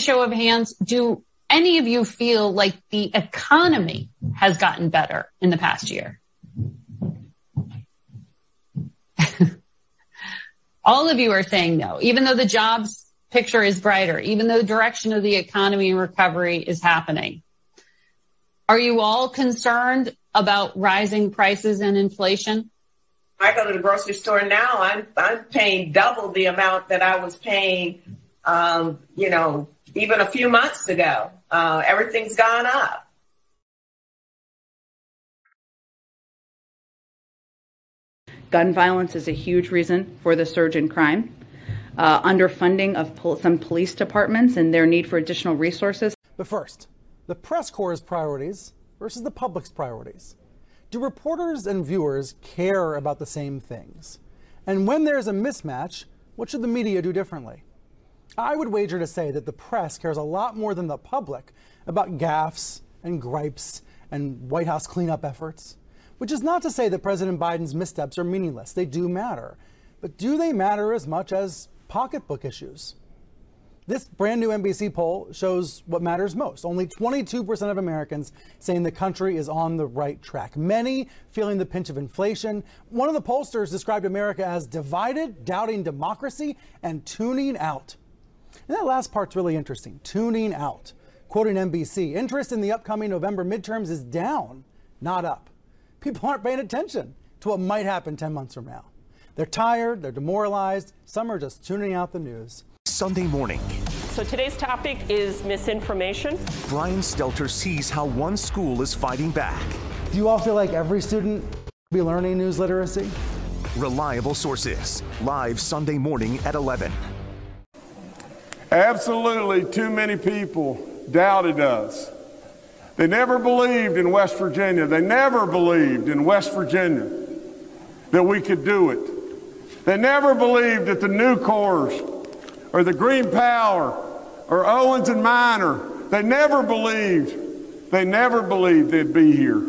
Show of hands? Do any of you feel like the economy has gotten better in the past year? All of you are saying no, even though the jobs picture is brighter, even though the direction of the economy and recovery is happening. Are you all concerned about rising prices and inflation? I go to the grocery store now, I'm, I'm paying double the amount that I was paying, um, you know, even a few months ago. Uh, everything's gone up. Gun violence is a huge reason for the surge in crime. Uh, underfunding of pol- some police departments and their need for additional resources. But first, the press corps' priorities versus the public's priorities. Do reporters and viewers care about the same things? And when there's a mismatch, what should the media do differently? I would wager to say that the press cares a lot more than the public about gaffes and gripes and White House cleanup efforts. Which is not to say that President Biden's missteps are meaningless. They do matter. But do they matter as much as pocketbook issues? This brand new NBC poll shows what matters most. Only 22% of Americans saying the country is on the right track. Many feeling the pinch of inflation. One of the pollsters described America as divided, doubting democracy, and tuning out. And that last part's really interesting tuning out. Quoting NBC, interest in the upcoming November midterms is down, not up. People aren't paying attention to what might happen 10 months from now. They're tired, they're demoralized, some are just tuning out the news. Sunday morning, So today's topic is misinformation. Brian Stelter sees how one school is fighting back. Do you all feel like every student be learning news literacy? Reliable sources, live Sunday morning at 11. Absolutely, too many people doubted us. They never believed in West Virginia. They never believed in West Virginia that we could do it. They never believed that the Nucors or the Green Power or Owens and Minor, they never believed, they never believed they'd be here.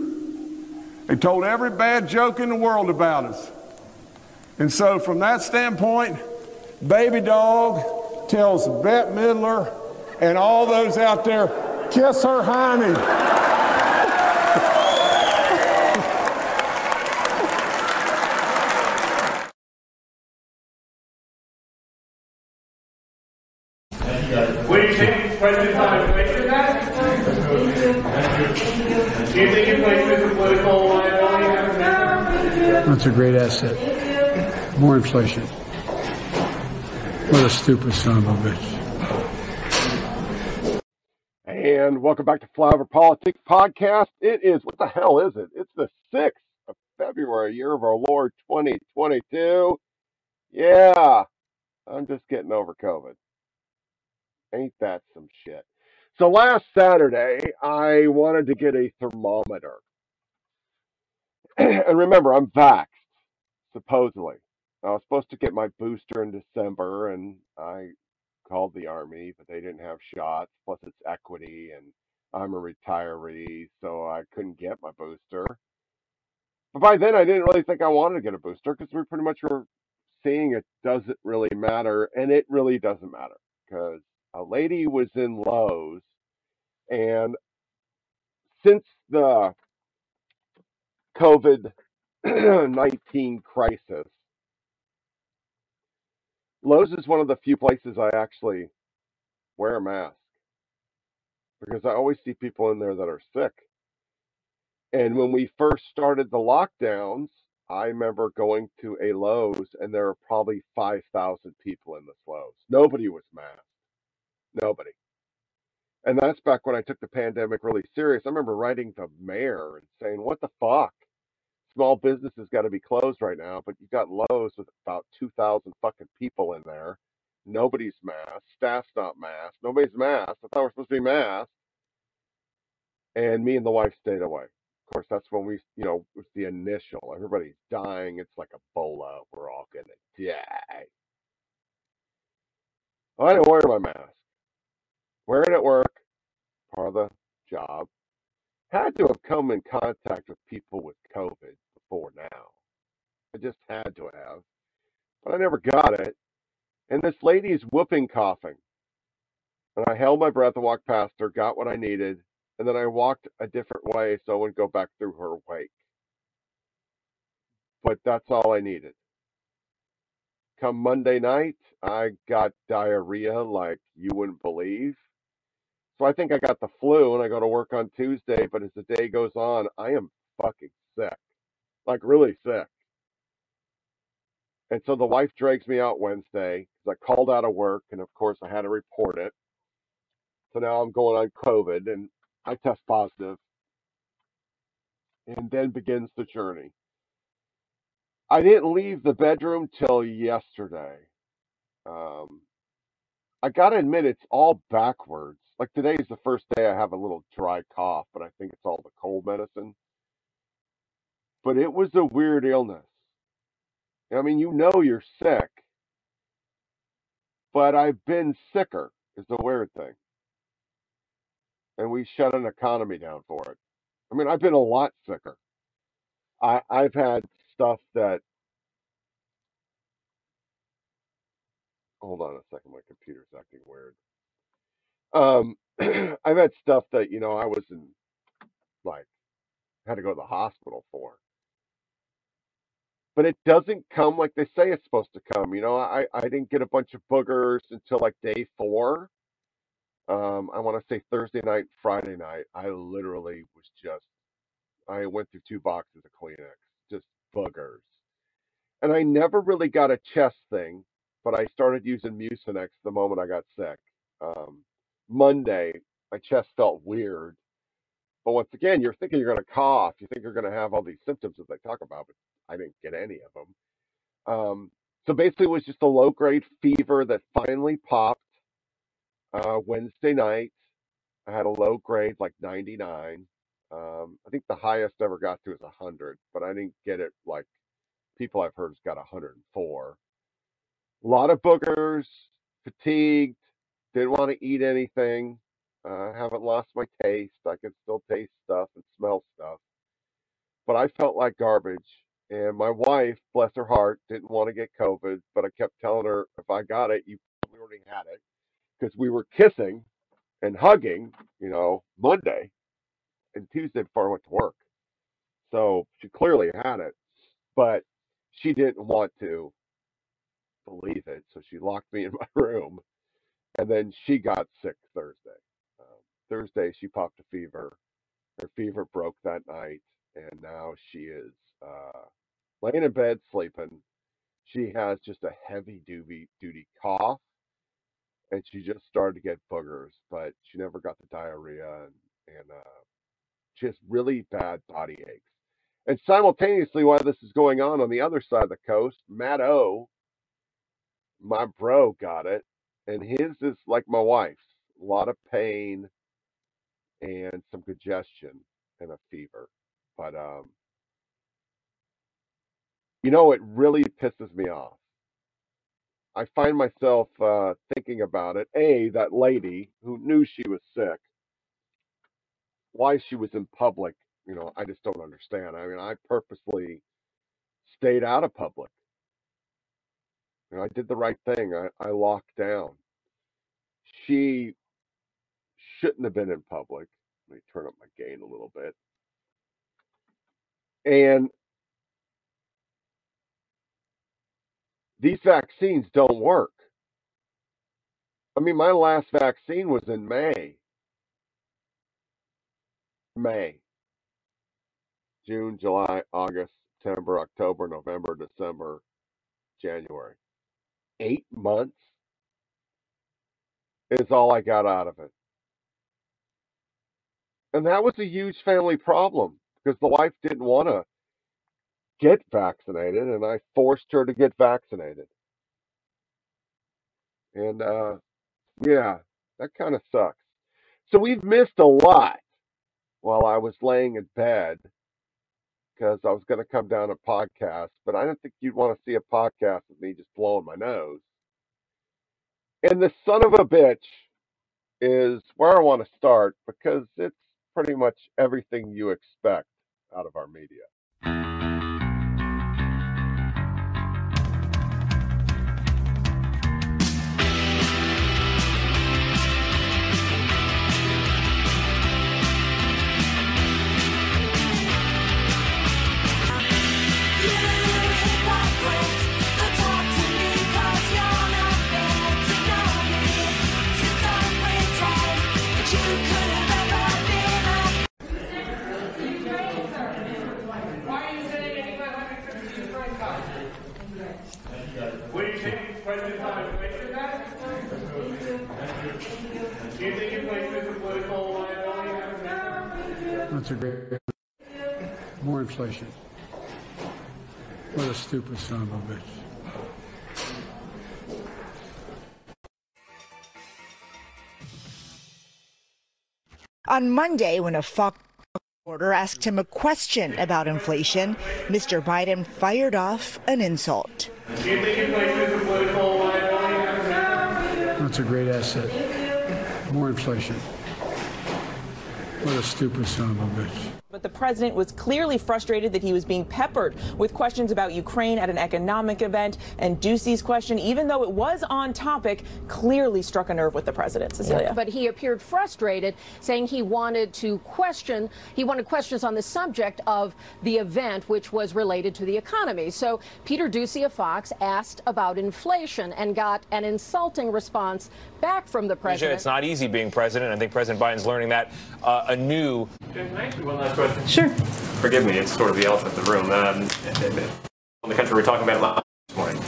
They told every bad joke in the world about us. And so, from that standpoint, Baby Dog tells Bette Midler and all those out there, kiss her honey. What do you think President Biden inflation that? Do you think inflation is a political liability? That's a great asset. More inflation. Stupid son of a bitch. And welcome back to Flyover Politics Podcast. It is, what the hell is it? It's the 6th of February, year of our Lord 2022. Yeah, I'm just getting over COVID. Ain't that some shit? So last Saturday, I wanted to get a thermometer. and remember, I'm vaxxed, supposedly. I was supposed to get my booster in December, and I called the army, but they didn't have shots. Plus, it's equity, and I'm a retiree, so I couldn't get my booster. But by then, I didn't really think I wanted to get a booster because we pretty much were seeing it doesn't really matter, and it really doesn't matter because a lady was in Lowe's, and since the COVID 19 crisis, Lowe's is one of the few places I actually wear a mask because I always see people in there that are sick. And when we first started the lockdowns, I remember going to a Lowe's and there were probably 5,000 people in this Lowe's. Nobody was masked. Nobody. And that's back when I took the pandemic really serious. I remember writing the mayor and saying, "What the fuck? Small businesses got to be closed right now." But you've got Lowe's with about two thousand fucking people in there. Nobody's masked. Staff's not masked. Nobody's masked. I thought we we're supposed to be masked. And me and the wife stayed away. Of course, that's when we, you know, it's the initial. Everybody's dying. It's like Ebola. We're all gonna die. I didn't wear my mask. Wearing it at work, part of the job. Had to have come in contact with people with COVID before now. I just had to have. But I never got it. And this lady is whooping coughing. And I held my breath and walked past her, got what I needed, and then I walked a different way so I wouldn't go back through her wake. But that's all I needed. Come Monday night, I got diarrhea like you wouldn't believe. So I think I got the flu and I go to work on Tuesday, but as the day goes on, I am fucking sick. Like really sick. And so the wife drags me out Wednesday because I called out of work and of course I had to report it. So now I'm going on COVID and I test positive. and then begins the journey. I didn't leave the bedroom till yesterday. Um, I gotta admit, it's all backwards. Like today is the first day I have a little dry cough, but I think it's all the cold medicine. But it was a weird illness. I mean, you know you're sick, but I've been sicker, is the weird thing. And we shut an economy down for it. I mean, I've been a lot sicker. I, I've had stuff that, hold on a second, my computer's acting weird. Um, I've had stuff that, you know, I was in, like, had to go to the hospital for. But it doesn't come like they say it's supposed to come. You know, I, I didn't get a bunch of boogers until like day four. Um, I want to say Thursday night, Friday night. I literally was just, I went through two boxes of Kleenex, just boogers. And I never really got a chest thing, but I started using Mucinex the moment I got sick. Um, Monday, my chest felt weird. But once again, you're thinking you're going to cough. You think you're going to have all these symptoms that they talk about, but I didn't get any of them. Um, so basically, it was just a low grade fever that finally popped uh, Wednesday night. I had a low grade, like 99. Um, I think the highest I ever got to is 100, but I didn't get it like people I've heard has got 104. A lot of boogers, fatigued, didn't want to eat anything. Uh, haven't lost my taste. I can still taste stuff and smell stuff. But I felt like garbage. And my wife, bless her heart, didn't want to get COVID, but I kept telling her if I got it, you probably already had it. Because we were kissing and hugging, you know, Monday and Tuesday before I went to work. So she clearly had it, but she didn't want to believe it. So she locked me in my room. And then she got sick Thursday. Um, Thursday, she popped a fever. Her fever broke that night. And now she is uh, laying in bed sleeping. She has just a heavy duty duty cough, and she just started to get boogers, but she never got the diarrhea, and, and uh, has really bad body aches. And simultaneously, while this is going on on the other side of the coast, Matt O, my bro, got it, and his is like my wife's, a lot of pain and some congestion and a fever. But um, you know, it really pisses me off. I find myself uh, thinking about it. A, that lady who knew she was sick, why she was in public, you know, I just don't understand. I mean, I purposely stayed out of public. I did the right thing. I, I locked down. She shouldn't have been in public. Let me turn up my gain a little bit. And these vaccines don't work. I mean, my last vaccine was in May. May, June, July, August, September, October, November, December, January. Eight months. is all I got out of it. And that was a huge family problem because the wife didn't want to get vaccinated, and I forced her to get vaccinated. And uh, yeah, that kind of sucks. So we've missed a lot while I was laying in bed because I was going to come down a podcast, but I don't think you'd want to see a podcast of me just blowing my nose. And the son of a bitch is where I want to start because it's pretty much everything you expect out of our media. Do you think President on inflation then? Do you think inflation is a political liability? That's a great. More inflation. What a stupid son of a bitch. On Monday, when a Fox reporter asked him a question about inflation, Mr. Biden fired off an insult. Do you think a political liability? That's a great asset. More inflation. What a stupid son of a bitch. But the president was clearly frustrated that he was being peppered with questions about Ukraine at an economic event. And Doocy's question, even though it was on topic, clearly struck a nerve with the president. Cecilia. But he appeared frustrated, saying he wanted to question, he wanted questions on the subject of the event, which was related to the economy. So Peter Doocy of Fox asked about inflation and got an insulting response back from the president. It's not easy being president. I think President Biden's learning that uh, anew. Can I ask you one last question? Sure. Forgive me, it's sort of the elephant in the room. Um, in the country, we're talking about last morning.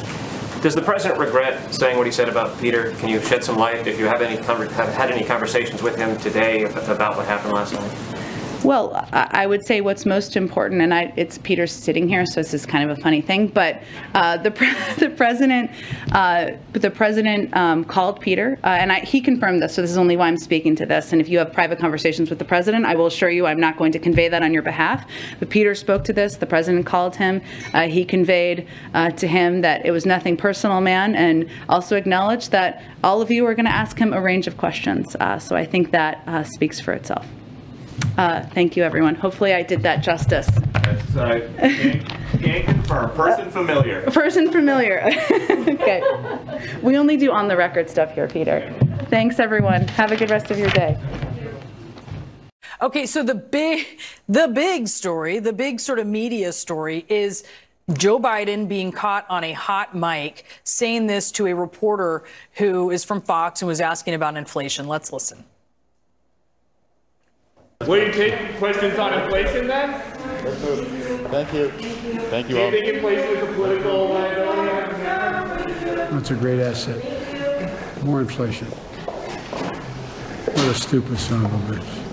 Does the president regret saying what he said about Peter? Can you shed some light if you have any have had any conversations with him today about what happened last night? Well, I would say what's most important, and I, it's Peter sitting here, so this is kind of a funny thing, but uh, the pre- the president uh, the president um, called Peter, uh, and I, he confirmed this. So this is only why I'm speaking to this. And if you have private conversations with the president, I will assure you I'm not going to convey that on your behalf. But Peter spoke to this. The president called him. Uh, he conveyed uh, to him that it was nothing personal, man, and also acknowledged that all of you are going to ask him a range of questions. Uh, so I think that speaks for itself. Uh, thank you, everyone. Hopefully, I did that justice. That's, uh, can, can confirm. Person familiar. Person familiar. okay. We only do on the record stuff here, Peter. Thanks, everyone. Have a good rest of your day. Okay, so the big, the big story, the big sort of media story is Joe Biden being caught on a hot mic saying this to a reporter who is from Fox and was asking about inflation. Let's listen. Will you take questions on inflation then? Thank you. Thank you Do you all. think inflation is a political liability? That's a great asset. More inflation. What a stupid son of a bitch.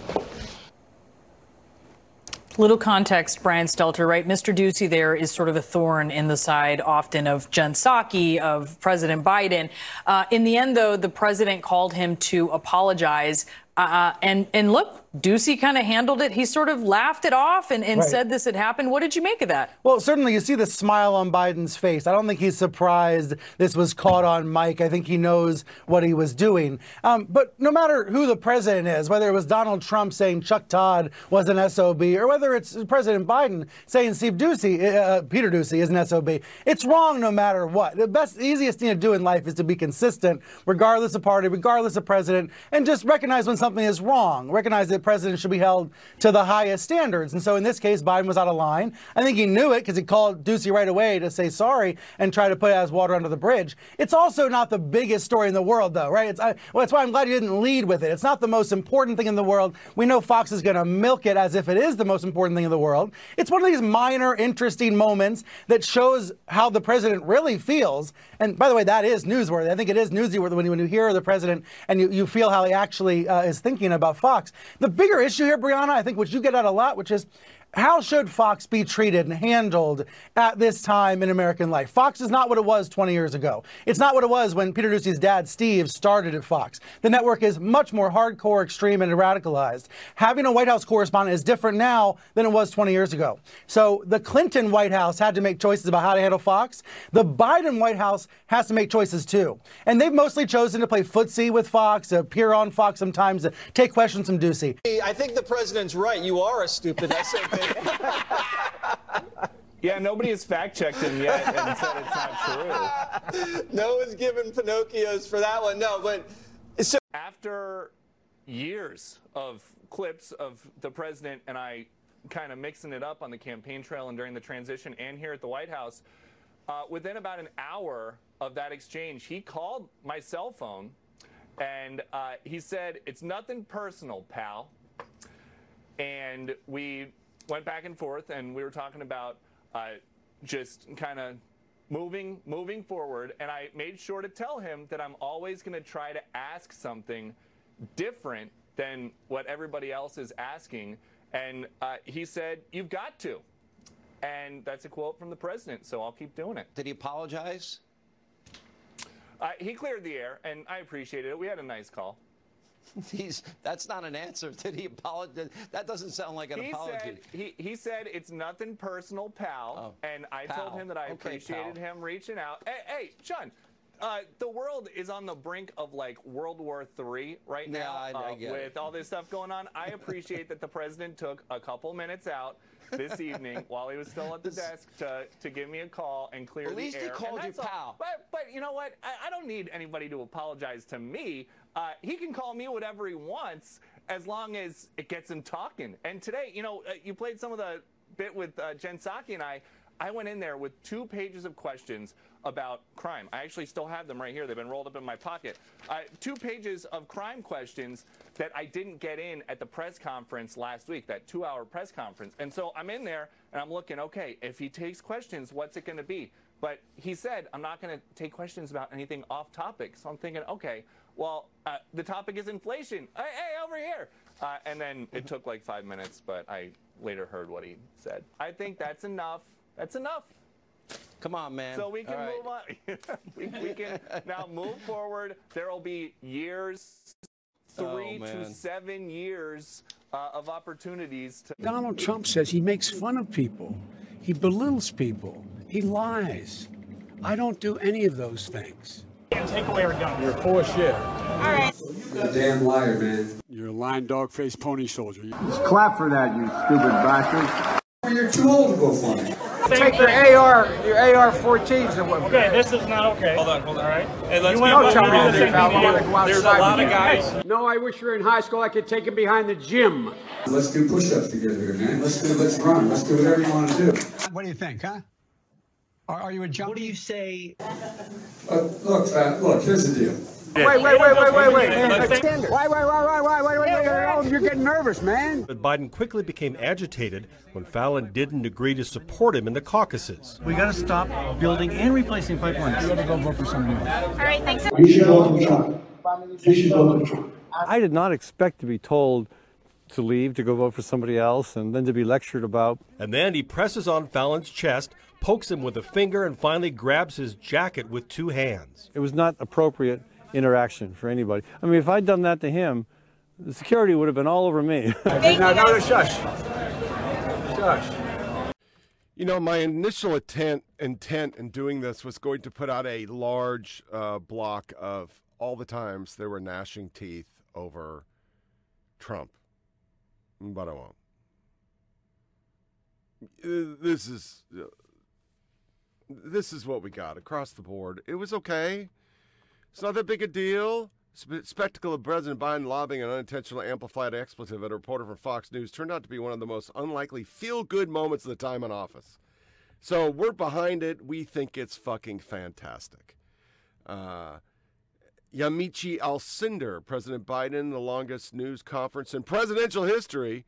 Little context, Brian Stelter, right? Mr. Doocy there is sort of a thorn in the side often of Jen Psaki, of President Biden. Uh, in the end, though, the president called him to apologize. Uh, and, and look, Doocy kind of handled it. He sort of laughed it off and, and Right. said this had happened. What did you make of that? Well, certainly you see the smile on Biden's face. I don't think he's surprised this was caught on mic. I think he knows what he was doing. Um, but no matter who the president is, whether it was Donald Trump saying Chuck Todd was an SOB, or whether it's President Biden saying Steve Doocy, uh, Peter Doocy is an SOB, it's wrong no matter what. The best, easiest thing to do in life is to be consistent, regardless of party, regardless of president, and just recognize when something is wrong, recognize that presidents should be held to the highest standards. And so in this case, Biden was out of line. I think he knew it because he called Doocy right away to say sorry and try to put as water under the bridge. It's also not the biggest story in the world, though, right? I, well, that's why I'm glad you didn't lead with it. It's not the most important thing in the world. We know Fox is going to milk it as if it is the most important thing in the world. It's one of these minor, interesting moments that shows how the president really feels. And by the way, that is newsworthy. I think it is newsworthy when you, when you hear the president and you, you feel how he actually uh, is thinking about Fox. The bigger issue here, Brianna, I think, which you get at a lot, which is how should Fox be treated and handled at this time in American life? Fox is not what it was 20 years ago. It's not what it was when Peter Doocy's dad, Steve, started at Fox. The network is much more hardcore, extreme, and radicalized. Having a White House correspondent is different now than it was 20 years ago. So the Clinton White House had to make choices about how to handle Fox. The Biden White House has to make choices too. And they've mostly chosen to play footsie with Fox, appear on Fox sometimes, take questions from Doocy. I think the president's right. You are a stupid SAP. Yeah, nobody has fact checked him yet and said it's not true. no one's given Pinocchios for that one. No, but so after years of clips of the president and I kind of mixing it up on the campaign trail and during the transition and here at the White House, uh, within about an hour of that exchange, he called my cell phone and uh, he said, It's nothing personal, pal. And we went back and forth, and we were talking about uh, just kind of moving moving forward. And I made sure to tell him that I'm always going to try to ask something different than what everybody else is asking. And uh, he said, "You've got to." And that's a quote from the president, so I'll keep doing it. Did he apologize? Uh, he cleared the air, and I appreciated it. We had a nice call. He's that's not an answer. Did he apologize? That doesn't sound like an he apology. Said, he, he said it's nothing personal, pal. Oh, and I pal. told him that I okay, appreciated pal. him reaching out. Hey, hey John. Uh, the world is on the brink of like World War III right Yeah, now I- I uh, with it. all this stuff going on. I appreciate that the president took a couple minutes out this evening while he was still at the desk to, to give me a call and clear At least he called you all. pal. But, but you know what? I, I don't need anybody to apologize to me. Uh, he can call me whatever he wants as long as it gets him talking. And today, you know, uh, you played some of the bit with uh, Jen Psaki and I. I went in there with two pages of questions about crime. I actually still have them right here. They've been rolled up in my pocket. Uh, two pages of crime questions that I didn't get in at the press conference last week, that two hour press conference. And so I'm in there and I'm looking, okay, if he takes questions, what's it going to be? But he said, I'm not going to take questions about anything off topic. So I'm thinking, okay, well, uh, the topic is inflation. Hey, hey over here. Uh, and then it took like five minutes, but I later heard what he said. I think that's enough. That's enough. Come on, man. So we can All right. move on. we, we can now move forward. There will be years, three Oh, to seven years uh, of opportunities to. Donald Trump says he makes fun of people, he belittles people, he lies. I don't do any of those things. Take away our gun. You're full of shit. All right. You're a damn liar, man. You're a lying dog faced pony soldier. Just clap for that, you stupid bastard. You're too old to go for it. Take your AR, your AR-14s and what? Okay, this is not okay. Hold on, hold on. All right. Hey, let's keep moving on here, pal. I wanna go There's a outside lot of you. guys. No, I wish you were in high school. I could take him behind the gym. Let's do push-ups together man. Let's do. Let's run. Let's do whatever you want to do. What do you think, huh? Are, are you a junkie? What do you say? Uh, look, fat. Look, here's the deal. Wait, wait, wait, wait, wait, wait. Let's- Extend it. Wait, wait, wait, wait, wait, wait, wait, wait. Oh, you're getting nervous, man. But Biden quickly became agitated when Fallon didn't agree to support him in the caucuses. We got to stop building and replacing pipelines. You got to go vote for somebody else. All right, thanks. You should vote for Trump. You should vote for Trump. I did not expect to be told to leave to go vote for somebody else and then to be lectured about. And then he presses on Fallon's chest, pokes him with a finger, and finally grabs his jacket with two hands. It was not appropriate interaction for anybody. I mean, if I'd done that to him, the security would have been all over me. Now, now, no, shush. Shush. You know, my initial intent intent in doing this was going to put out a large uh, block of all the times they were gnashing teeth over Trump, but I won't. This is uh, this is what we got across the board. It was okay. It's not that big a deal. Spe- spectacle of President Biden lobbing an unintentional amplified expletive at a reporter from Fox News turned out to be one of the most unlikely feel good moments of the time in office. So we're behind it. We think it's fucking fantastic. Uh, Yamiche Alcindor, President Biden, the longest news conference in presidential history,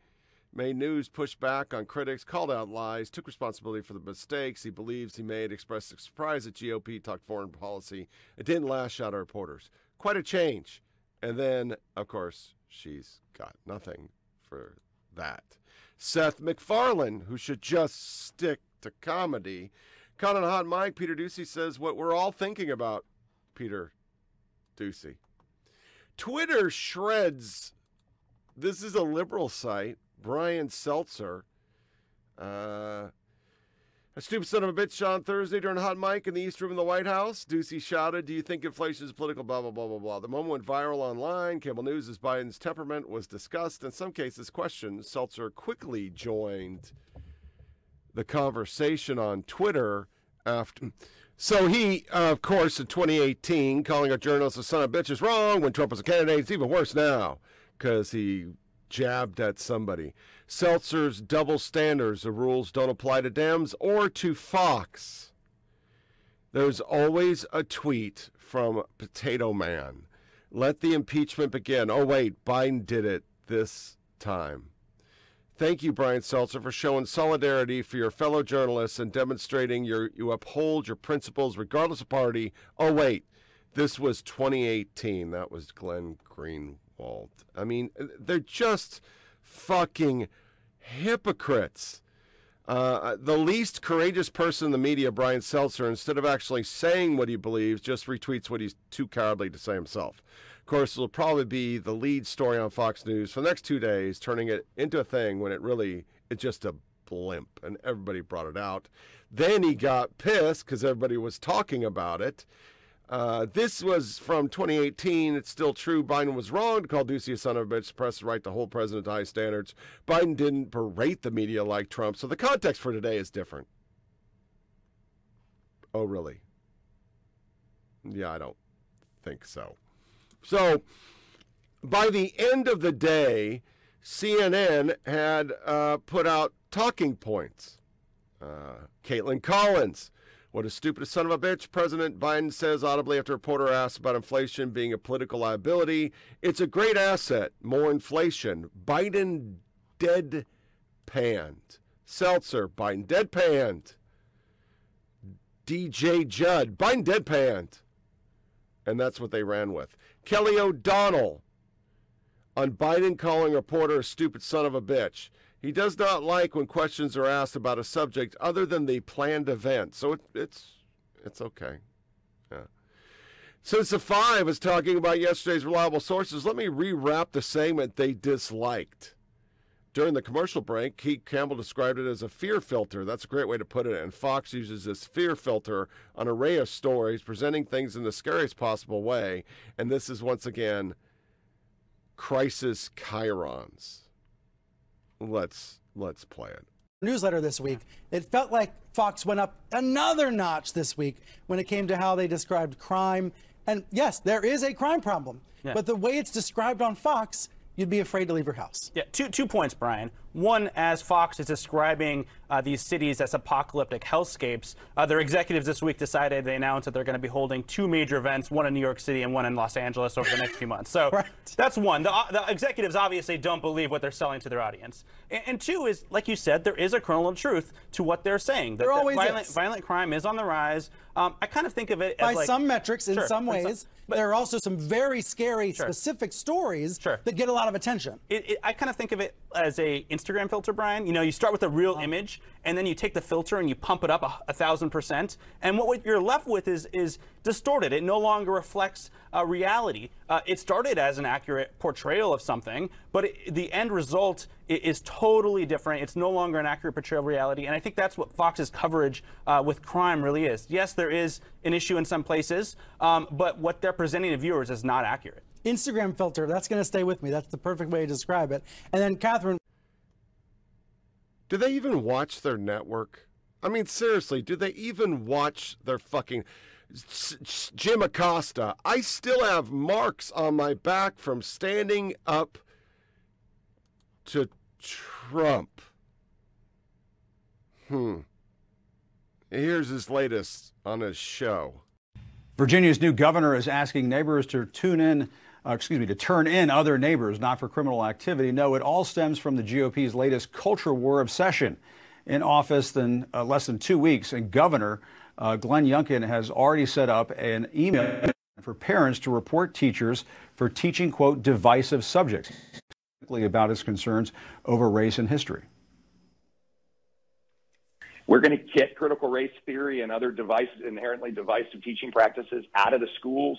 made news, pushed back on critics, called out lies, took responsibility for the mistakes he believes he made, expressed surprise that GOP talked foreign policy, and didn't lash out at reporters. Quite a change. And then, of course, she's got nothing for that. Seth MacFarlane, who should just stick to comedy, caught on a hot mic. Peter Doocy says what we're all thinking about. Peter Doocy. Twitter shreds. This is a liberal site. Brian Stelter. Uh, a stupid son of a bitch on Thursday during a hot mic in the East Room of the White House. Doocy shouted, Do you think inflation is political? Blah, blah, blah, blah, blah. The moment went viral online. Cable News as Biden's temperament was discussed. In some cases, questioned. Stelter quickly joined the conversation on Twitter after. So he, uh, of course, in 2018, calling a journalist a son of a bitch is wrong when Trump was a candidate. It's even worse now because he jabbed at somebody. Stelter's double standards. The rules don't apply to Dems or to Fox. There's always a tweet from Potato Man. Let the impeachment begin. Oh, wait, Biden did it this time. Thank you, Brian Stelter, for showing solidarity for your fellow journalists and demonstrating your, you uphold your principles regardless of party. Oh, wait, this was 2018. That was Glenn Greenwald. I mean, they're just fucking hypocrites. Uh, the least courageous person in the media, Brian Stelter, instead of actually saying what he believes, just retweets what he's too cowardly to say himself. Of course, it'll probably be the lead story on Fox News for the next two days, turning it into a thing when it really is just a blimp, and everybody brought it out. Then he got pissed because everybody was talking about it. Uh, this was from 2018. It's still true. Biden was wrong to call Doocy a son of a bitch, suppress the right to hold president to high standards. Biden didn't berate the media like Trump, so the context for today is different. Oh, really? Yeah, I don't think so. So, by the end of the day, CNN had uh, put out talking points. Uh, Kaitlan Collins, what a stupid son of a bitch, President Biden says audibly after a reporter asks about inflation being a political liability. It's a great asset. More inflation. Biden dead panned. Stelter, Biden dead panned. DJ Judd, Biden dead panned. And that's what they ran with. Kelly O'Donnell on Biden calling a reporter a stupid son of a bitch. He does not like when questions are asked about a subject other than the planned event. So it, it's it's okay. Yeah. Since the five is talking about yesterday's reliable sources, let me rewrap the segment they disliked. During the commercial break, Keith Campbell described it as a fear filter. That's a great way to put it. And Fox uses this fear filter on an array of stories, presenting things in the scariest possible way. And this is once again crisis chirons. Let's let's play it. Newsletter this week. It felt like Fox went up another notch this week when it came to how they described crime. And yes, there is a crime problem, Yeah. but the way it's described on Fox, you'd be afraid to leave your house. Yeah, two two points, Brian. One, as Fox is describing uh, these cities as apocalyptic hellscapes, uh, their executives this week decided they announced that they're going to be holding two major events, one in New York City and one in Los Angeles over the next few months. So that's one. The, uh, the executives obviously don't believe what they're selling to their audience. And, and two is, like you said, there is a kernel of truth to what they're saying. That, There always violent, is. violent crime is on the rise. Um, I kind of think of it as By like, some metrics, in Sure, some in ways, there are also some very scary, Sure. specific stories that get a lot of attention. It, it, I kind of think of it as a Instagram filter, Brian. You know, you start with a real Uh-huh. image, and then you take the filter and you pump it up a, a thousand percent. And what, what you're left with is is distorted. It no longer reflects uh, reality. Uh, it started as an accurate portrayal of something, but it, the end result is totally different. It's no longer an accurate portrayal of reality. And I think that's what Fox's coverage uh, with crime really is. Yes, there is an issue in some places, um, but what they're presenting to viewers is not accurate. Instagram filter, that's going to stay with me. That's the perfect way to describe it. And then, Catherine, Do they even watch their network? I mean, seriously, do they even watch their fucking. S- S- Jim Acosta, I still have marks on my back from standing up to Trump. Hmm. Here's his latest on his show. Virginia's new governor is asking neighbors to tune in, uh, excuse me, to turn in other neighbors, not for criminal activity. No, it all stems from the GOP's latest culture war obsession. In office than uh, less than two weeks, and Governor uh, Glenn Youngkin has already set up an email for parents to report teachers for teaching quote divisive subjects, about his concerns over race and history. We're going to get critical race theory and other inherently divisive teaching practices out of the schools.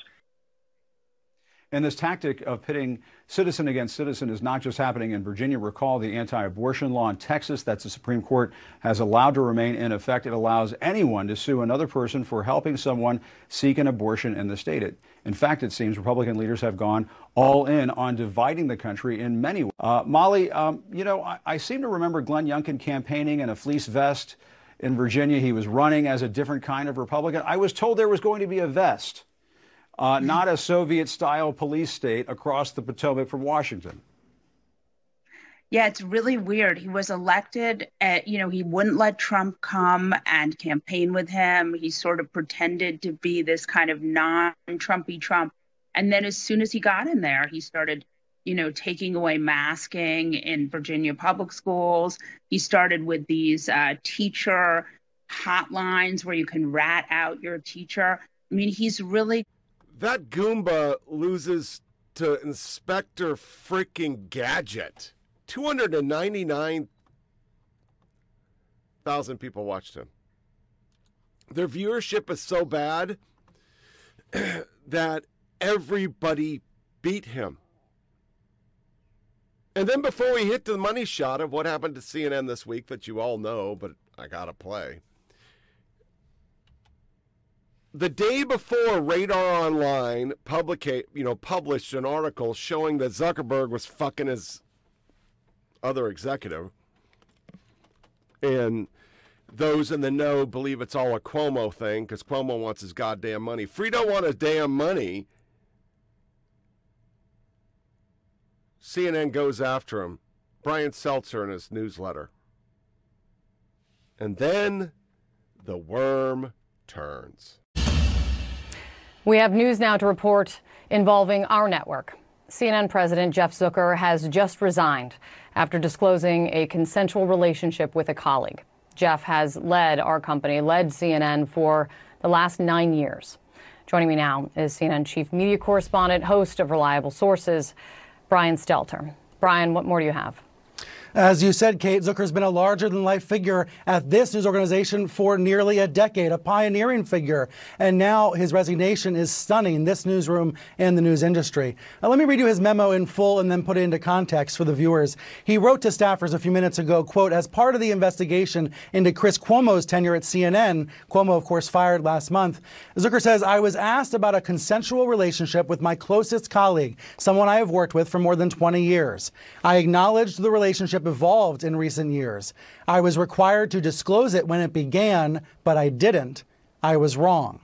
And this tactic of pitting citizen against citizen is not just happening in Virginia. Recall the anti abortion law in Texas that the Supreme Court has allowed to remain in effect. It allows anyone to sue another person for helping someone seek an abortion in the state. It, in fact, it seems Republican leaders have gone all in on dividing the country in many ways. Uh, Molly, um, you know, I, I seem to remember Glenn Youngkin campaigning in a fleece vest in Virginia. He was running as a different kind of Republican. I was told there was going to be a vest uh, not a Soviet style police state across the Potomac from Washington. Yeah, it's really weird. He was elected, at, you know, he wouldn't let Trump come and campaign with him. He sort of pretended to be this kind of non Trumpy Trump. And then as soon as he got in there, he started, you know, taking away masking in Virginia public schools. He started with these uh, teacher hotlines where you can rat out your teacher. I mean, he's really that Goomba loses to Inspector freaking Gadget. 299,000 people watched him. Their viewership is so bad that everybody beat him. And then before we hit the money shot of what happened to CNN this week that you all know, but I got to play the day before Radar Online publicate, you know, published an article showing that Zuckerberg was fucking his other executive, and those in the know believe it's all a Cuomo thing because Cuomo wants his goddamn money. Free don't want his damn money. CNN goes after him. Brian Seltzer in his newsletter. And then the worm turns. We have news now to report involving our network. CNN President Jeff Zucker has just resigned after disclosing a consensual relationship with a colleague. Jeff has led our company, led CNN for the last nine years. Joining me now is CNN chief media correspondent, host of Reliable Sources, Brian Stelter. Brian, what more do you have? As you said, Kate, Zucker's been a larger than life figure at this news organization for nearly a decade, a pioneering figure. And now his resignation is stunning this newsroom and the news industry. Now, let me read you his memo in full and then put it into context for the viewers. He wrote to staffers a few minutes ago, quote, as part of the investigation into Chris Cuomo's tenure at CNN, Cuomo, of course, fired last month. Zucker says, I was asked about a consensual relationship with my closest colleague, someone I have worked with for more than 20 years. I acknowledged the relationship evolved in recent years. I was required to disclose it when it began, but I didn't. I was wrong.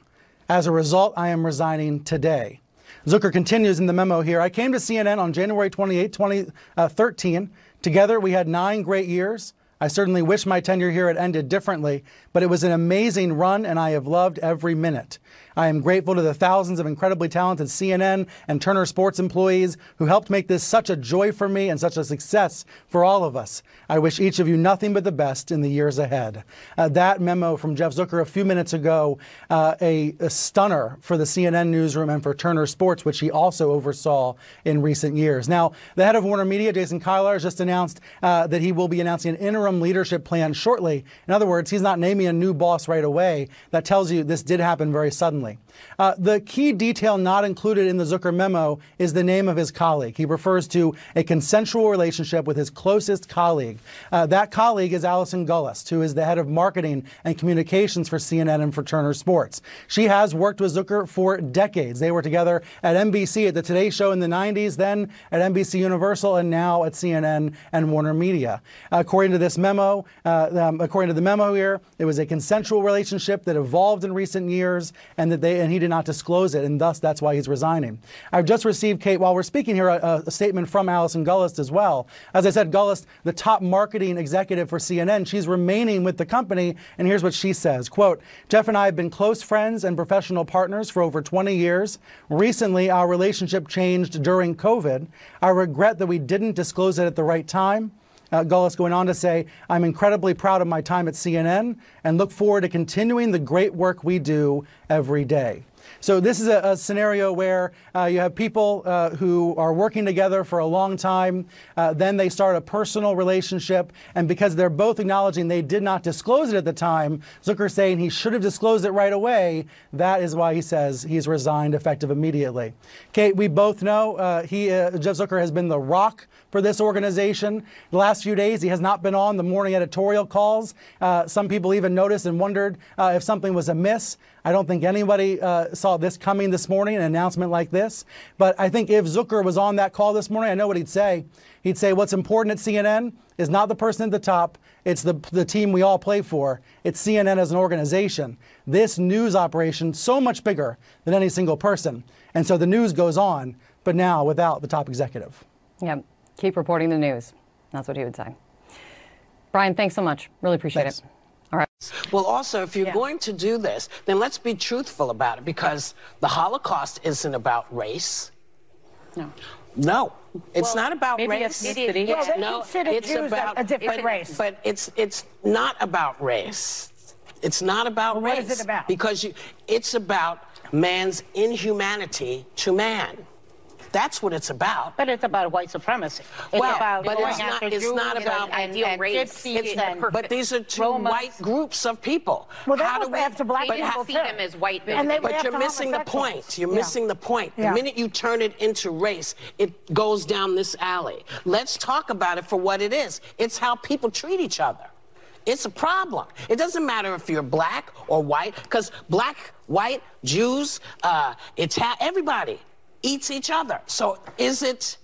As a result, I am resigning today. Zucker continues in the memo here. I came to CNN on January 28, 2013. Uh, Together, we had nine great years. I certainly wish my tenure here had ended differently, but it was an amazing run and I have loved every minute. I am grateful to the thousands of incredibly talented CNN and Turner Sports employees who helped make this such a joy for me and such a success for all of us. I wish each of you nothing but the best in the years ahead. Uh, that memo from Jeff Zucker a few minutes ago, uh, a, a stunner for the CNN newsroom and for Turner Sports, which he also oversaw in recent years. Now, the head of Warner Media, Jason Kilar, has just announced uh, that he will be announcing an interim leadership plan shortly. In other words, he's not naming a new boss right away. That tells you this did happen very suddenly family. Uh, the key detail not included in the Zucker memo is the name of his colleague. He refers to a consensual relationship with his closest colleague. Uh, that colleague is Allison Gollust, who is the head of marketing and communications for CNN and for Turner Sports. She has worked with Zucker for decades. They were together at NBC at the Today Show in the 90s, then at NBC Universal, and now at CNN and Warner Media. According to this memo, uh, um, according to the memo here, it was a consensual relationship that evolved in recent years, and that they and he did not disclose it, and thus that's why he's resigning. I've just received, Kate, while we're speaking here, a, a statement from Allison Gollust as well. As I said, Gollust, the top marketing executive for CNN, she's remaining with the company, and here's what she says: "Quote: Jeff and I have been close friends and professional partners for over 20 years. Recently, our relationship changed during COVID. I regret that we didn't disclose it at the right time." Uh, Gollust going on to say, I'm incredibly proud of my time at CNN and look forward to continuing the great work we do every day. So this is a, a scenario where uh, you have people uh, who are working together for a long time, uh, then they start a personal relationship, and because they're both acknowledging they did not disclose it at the time, Zucker saying he should have disclosed it right away. That is why he says he's resigned effective immediately. Kate, we both know uh, he uh, Jeff Zucker has been the rock for this organization. The last few days, he has not been on the morning editorial calls. Uh, some people even noticed and wondered uh, if something was amiss. I don't think anybody uh, saw this coming this morning, an announcement like this. But I think if Zucker was on that call this morning, I know what he'd say. He'd say, What's important at CNN is not the person at the top, it's the, the team we all play for. It's CNN as an organization. This news operation, so much bigger than any single person. And so the news goes on, but now without the top executive. Yep. Keep reporting the news. That's what he would say. Brian, thanks so much. Really appreciate Thanks. it. All right. Well, also, if you're Yeah. going to do this, then let's be truthful about it because the Holocaust isn't about race. No. No, it's Well, not about maybe race. ethnicity. Well, they no, consider it's Jews about a different but- race. But it's it's not about race. It's not about Well, race. is it about? Because you, it's about man's inhumanity to man. That's what it's about. But it's about white supremacy. It's well, about but going it's not, after it's Jews not and- about and, and gypsies It's- and but these are two Romans. white groups of people. Well, that How was do we, after black but people, how- too. Them as white. And they were but you're missing the point. You're Yeah. missing the point. Yeah. The minute you turn it into race, it goes down this alley. Let's talk about it for what it is. It's how people treat each other. It's a problem. It doesn't matter if you're black or white, because black, white, Jews, uh, Ita- everybody eats each other. So is it,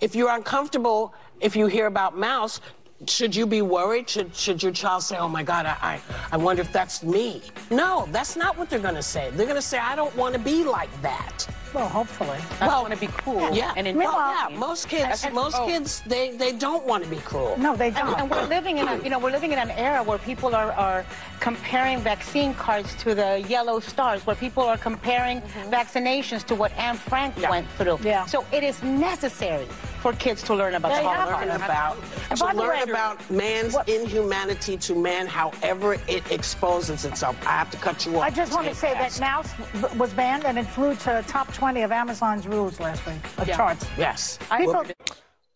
if you're uncomfortable, if you hear about Maus, should you be worried? Should, should your child say, oh my God, I, I, wonder if that's me? No, that's not what they're to say. They're to say, I don't want to be like that. Well, hopefully. I Well, want to be cool. Yeah, and and well, yeah, most kids, And- most oh. kids, they, they don't want to be cruel. No, they don't. And, and we're living in a, you know, we're living in an era where people are, are comparing vaccine cards to the yellow stars, where people are comparing mm-hmm. vaccinations to what Anne Frank went through. Yeah. So it is necessary for kids to learn about They the have Holocaust. learn about And to learn way- about man's inhumanity to man, however it exposes itself. I have to cut you off. I just want to It's say that Maus was banned and it flew to top 20 of Amazon's rules last week of charts. Yes. People,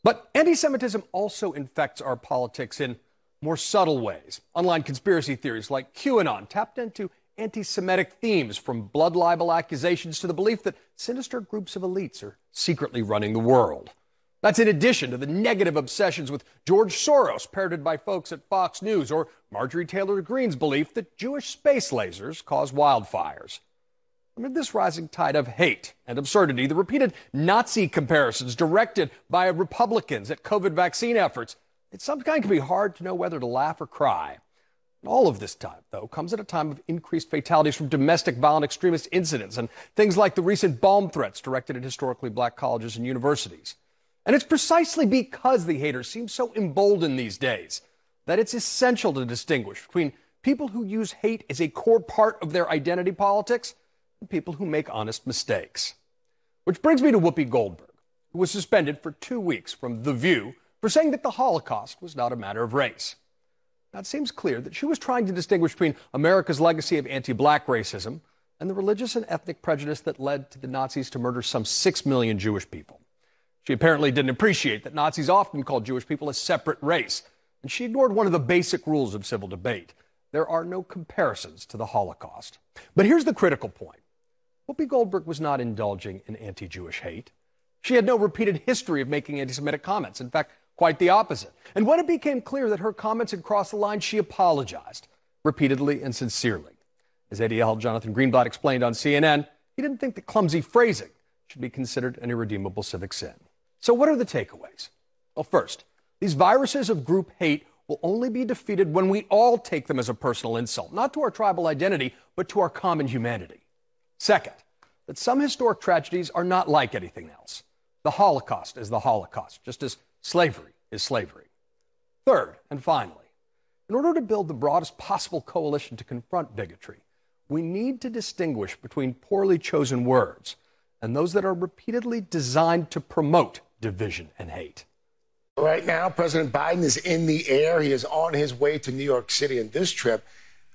But anti Semitism also infects our politics in more subtle ways. Online conspiracy theories like QAnon tapped into anti Semitic themes, from blood libel accusations to the belief that sinister groups of elites are secretly running the world. That's in addition to the negative obsessions with George Soros, parroted by folks at Fox News, or Marjorie Taylor Greene's belief that Jewish space lasers cause wildfires. Amid this rising tide of hate and absurdity, the repeated Nazi comparisons directed by Republicans at COVID vaccine efforts, it sometimes can be hard to know whether to laugh or cry. All of this time, though, comes at a time of increased fatalities from domestic violent extremist incidents and things like the recent bomb threats directed at historically black colleges and universities. And it's precisely because the haters seem so emboldened these days that it's essential to distinguish between people who use hate as a core part of their identity politics people who make honest mistakes. Which brings me to Whoopi Goldberg, who was suspended for two weeks from The View for saying that the Holocaust was not a matter of race. Now, it seems clear that she was trying to distinguish between America's legacy of anti black racism and the religious and ethnic prejudice that led to the Nazis to murder some six million Jewish people. She apparently didn't appreciate that Nazis often called Jewish people a separate race, and she ignored one of the basic rules of civil debate. There are no comparisons to the Holocaust. But here's the critical point Whoopi Goldberg was not indulging in anti Jewish hate. She had no repeated history of making anti Semitic comments. In fact, quite the opposite. And when it became clear that her comments had crossed the line, she apologized repeatedly and sincerely. As ADL Jonathan Greenblatt explained on CNN, he didn't think that clumsy phrasing should be considered an irredeemable civic sin. So, what are the takeaways? Well, first, these viruses of group hate will only be defeated when we all take them as a personal insult, not to our tribal identity, but to our common humanity. Second, that some historic tragedies are not like anything else. The Holocaust is the Holocaust, just as slavery is slavery. Third, and finally, in order to build the broadest possible coalition to confront bigotry, we need to distinguish between poorly chosen words and those that are repeatedly designed to promote division and hate. Right now, President Biden is in the air. He is on his way to New York City, and this trip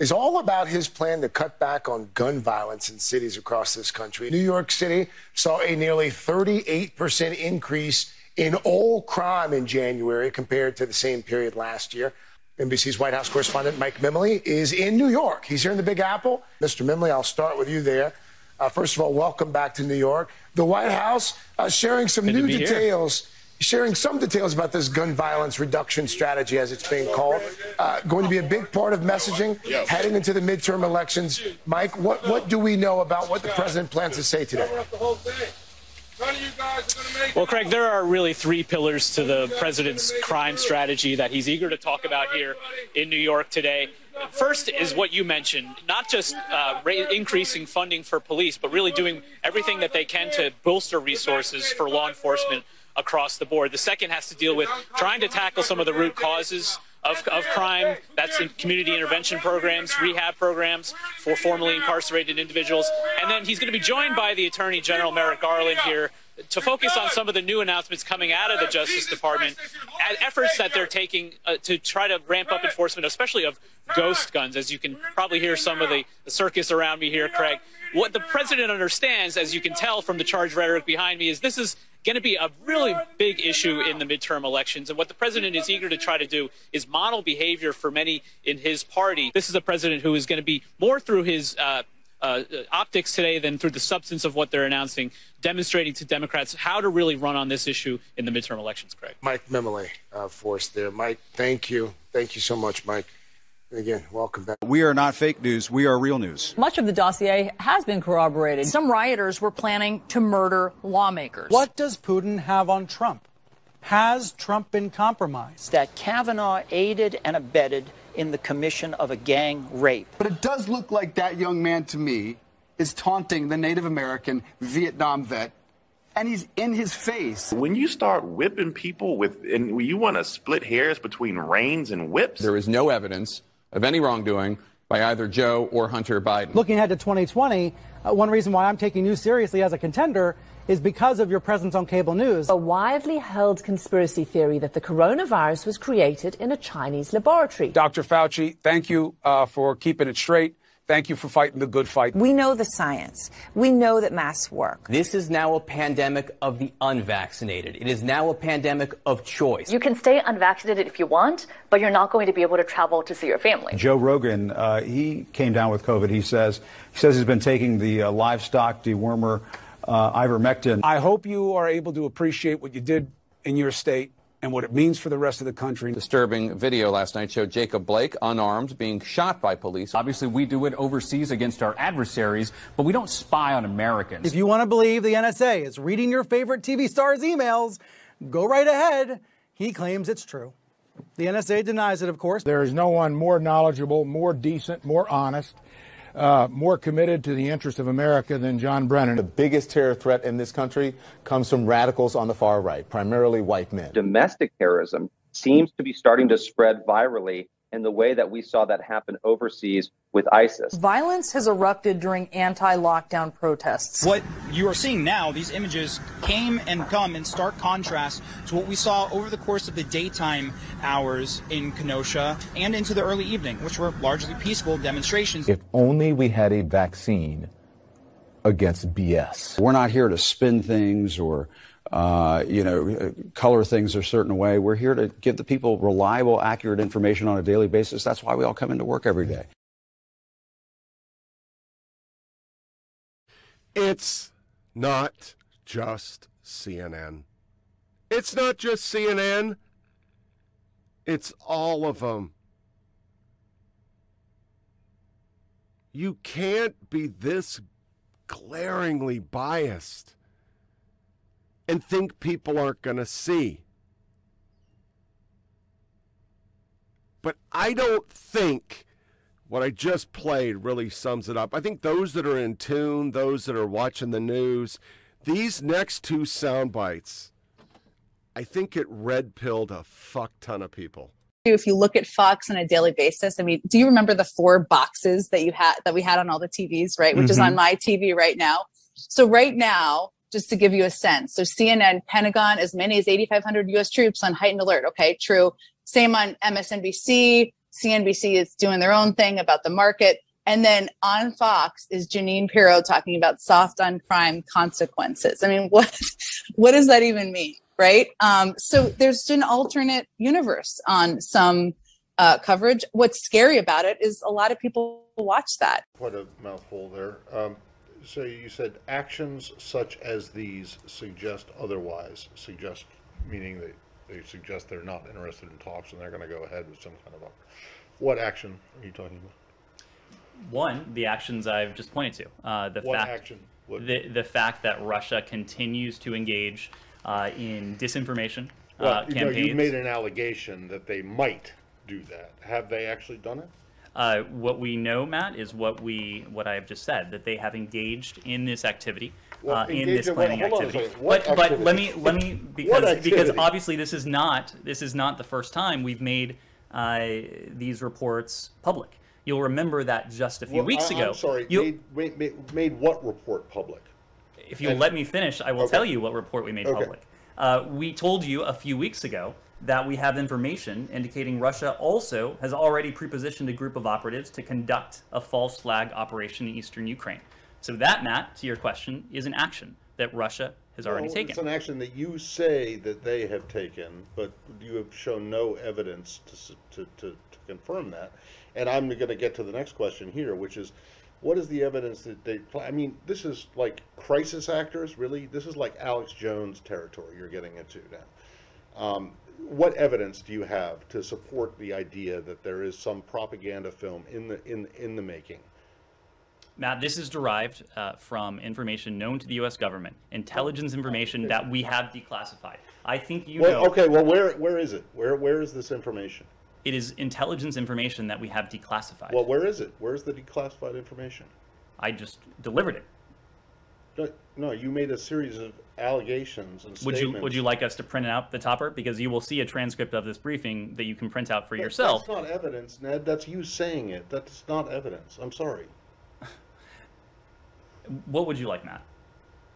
is all about his plan to cut back on gun violence in cities across this country. New York City saw a nearly 38% increase in all crime in January compared to the same period last year. NBC's White House correspondent Mike Memoli is in New York. He's here in the Big Apple. Mr. Memoli, I'll start with you there. Uh, first of all, welcome back to New York. The White House uh, sharing some Good new details. here. Sharing some details about this gun violence reduction strategy, as it's being called. Uh, going to be a big part of messaging heading into the midterm elections. Mike, what, what do we know about what the president plans to say today? Well, Craig, there are really three pillars to the president's crime strategy that he's eager to talk about here in New York today. First is what you mentioned, not just uh, increasing funding for police, but really doing everything that they can to bolster resources for law enforcement across the board. The second has to deal with trying to tackle some of the root causes of, of crime. That's in community intervention programs, rehab programs for formerly incarcerated individuals. And then he's going to be joined by the Attorney General Merrick Garland here to focus on some of the new announcements coming out of the Justice Department efforts that they're taking uh, to try to ramp up enforcement, especially of ghost guns. As you can probably hear some of the, the circus around me here, Craig. What the president understands, as you can tell from the charge rhetoric behind me, is this is going to be a really big issue in the midterm elections. And what the president is eager to try to do is model behavior for many in his party. This is a president who is going to be more through his uh, uh, optics today than through the substance of what they're announcing, demonstrating to Democrats how to really run on this issue in the midterm elections, Craig. Mike Memoli, uh, for us there. Mike, thank you. Thank you so much, Mike. And again, welcome back. We are not fake news. We are real news. Much of the dossier has been corroborated. Some rioters were planning to murder lawmakers. What does Putin have on Trump? Has Trump been compromised? that Kavanaugh aided and abetted in the commission of a gang rape. But it does look like that young man to me is taunting the Native American Vietnam vet, and he's in his face. When you start whipping people with, and you want to split hairs between reins and whips, There is no evidence of any wrongdoing by either Joe or Hunter Biden. Looking ahead to 2020, uh, one reason why I'm taking you seriously as a contender is because of your presence on cable news. A widely held conspiracy theory that the coronavirus was created in a Chinese laboratory. Dr. Fauci, thank you uh, for keeping it straight. Thank you for fighting the good fight. We know the science. We know that masks work. This is now a pandemic of the unvaccinated. It is now a pandemic of choice. You can stay unvaccinated if you want, but you're not going to be able to travel to see your family. Joe Rogan, uh, he came down with COVID. He says he says he's been taking the uh, livestock dewormer uh, ivermectin. I hope you are able to appreciate what you did in your state and what it means for the rest of the country. Disturbing video last night showed Jacob Blake, unarmed, being shot by police. Obviously, we do it overseas against our adversaries, but we don't spy on Americans. If you want to believe the NSA is reading your favorite TV star's emails, go right ahead. He claims it's true. The NSA denies it, of course. There is no one more knowledgeable, more decent, more honest, uh, more committed to the interest of America than John Brennan. The biggest terror threat in this country comes from radicals on the far right, primarily white men. domestic terrorism seems to be starting to spread virally in the way that we saw that happen overseas with ISIS. Violence has erupted during anti lockdown protests. What you are seeing now, these images came and come in stark contrast to what we saw over the course of the daytime hours in Kenosha and into the early evening, which were largely peaceful demonstrations. If only we had a vaccine against BS. We're not here to spin things or Uh, you know, uh, color things a certain way. We're here to give the people reliable, accurate information on a daily basis. That's why we all come into work every day. It's not just CNN. It's not just CNN. It's all of them. You can't be this glaringly biased and think people aren't going to see. But I don't think what I just played really sums it up. I think those that are in tune, those that are watching the news, these next two sound bites, I think it red pilled a fuck ton of people. if you look at Fox on a daily basis, I mean, do you remember the four boxes that you had that we had on all the TVs, right? Which is Mhm. on my TV right now. So right now, just to give you a sense, so CNN, Pentagon, as many as 8,500 U.S. troops on heightened alert. Okay, true. Same on MSNBC. CNBC is doing their own thing about the market. And then on Fox is Jeanine Pirro talking about soft on crime consequences. I mean, what what does that even mean, right? Um, so there's an alternate universe on some uh, coverage. What's scary about it is a lot of people watch that. Quite a mouthful there. Um, so you said actions such as these suggest otherwise. Suggest meaning that they suggest they're not interested in talks and they're going to go ahead with some kind of a. What action are you talking about? One, the actions I've just pointed to. Uh, the What fact, action? What- The, the fact that Russia continues to engage uh, in disinformation Well, uh, you know, campaigns. you made an allegation that they might do that. Have they actually done it? Uh, what we know, Matt, is what we what I have just said that they have engaged in this activity, Well, uh, in this in what- planning hold on a activity. But but let me let me because because obviously this is not this is not the first time we've made uh, these reports public. You'll remember that just a few Well, weeks I- ago. I'm sorry. you- Made, made, made, what report public? if you'll let me finish, I will Okay. tell you what report we made Okay. public. Uh, we told you a few weeks ago that we have information indicating Russia also has already prepositioned a group of operatives to conduct a false flag operation in eastern Ukraine. So that, Matt, to your question, is an action that Russia has already Well, taken. It's an action that you say that they have taken, but you have shown no evidence to, to, to, to confirm that. And I'm going to get to the next question here, which is, what is the evidence that they? I mean, this is like crisis actors, really. This is like Alex Jones territory you're getting into now. Um, what evidence do you have to support the idea that there is some propaganda film in the in in the making? Matt, this is derived uh, from information known to the U.S. government, intelligence information that we have declassified. I think you well, know. okay. Well, where where is it? Where where is this information? It is intelligence information that we have declassified. Well, where is it? Where's the declassified information? I just delivered it. No, no, you made a series of allegations and Would statements. you would you like us to print it out the topper because you will see a transcript of this briefing that you can print out for That- yourself. That's not evidence, Ned. That's you saying it. That's not evidence. I'm sorry. What would you like, Matt?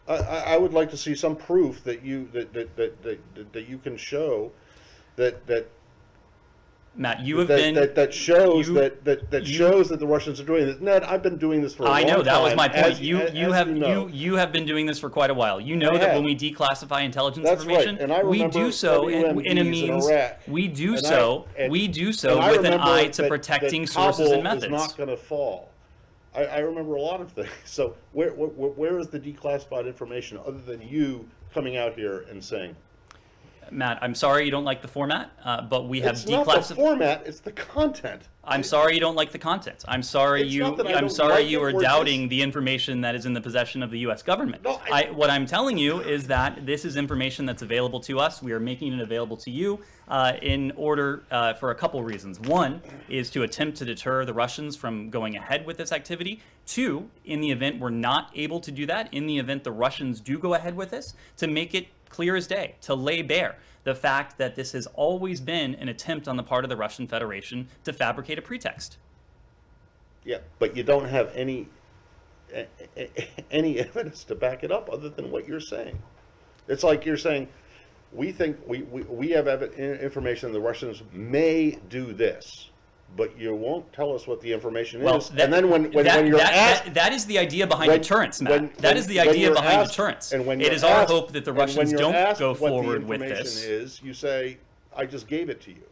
I, I I would like to see some proof that you that that, that, that, that you can show that that Matt, you have that, been that, that shows you- that that, that you- shows that the Russians are doing this. Ned, I've been doing this for a I know that was my point. as- you as- you as have you, you, know. you have been doing this for quite a while. You know I that when we declassify intelligence That's right, information, I we do so in, in a in means Iraq. we do And I- so and- we do so with an eye to that- protecting sources and methods. Is not going to fall. I, I remember a lot of things. So where, where where is the declassified information other than you coming out here and saying Matt, I'm sorry you don't like the format, uh, but we have it's not the declassified. format, it's the content. I'm sorry you don't like the content. I'm sorry It's you. I I'm sorry like you are doubting the information that is in the possession of the U.S. government. No, I, what I'm telling you is that this is information that's available to us. We are making it available to you uh, in order uh, for a couple reasons. One is to attempt to deter the Russians from going ahead with this activity. Two, in the event we're not able to do that, in the event the Russians do go ahead with this, to make it clear as day, to lay bare the fact that this has always been an attempt on the part of the Russian Federation to fabricate a pretext. Yeah, but you don't have any any evidence to back it up other than what you're saying. It's like you're saying we think we we, we have information the Russians may do this, but you won't tell us what the information Well, is. that- and then when when, that, when you're that, asked, that- that is the idea behind when- deterrence, Matt. when- that is the idea behind asked- deterrence. And when it is our hope that the Russians don't go forward with this. Is you say I just gave it to you,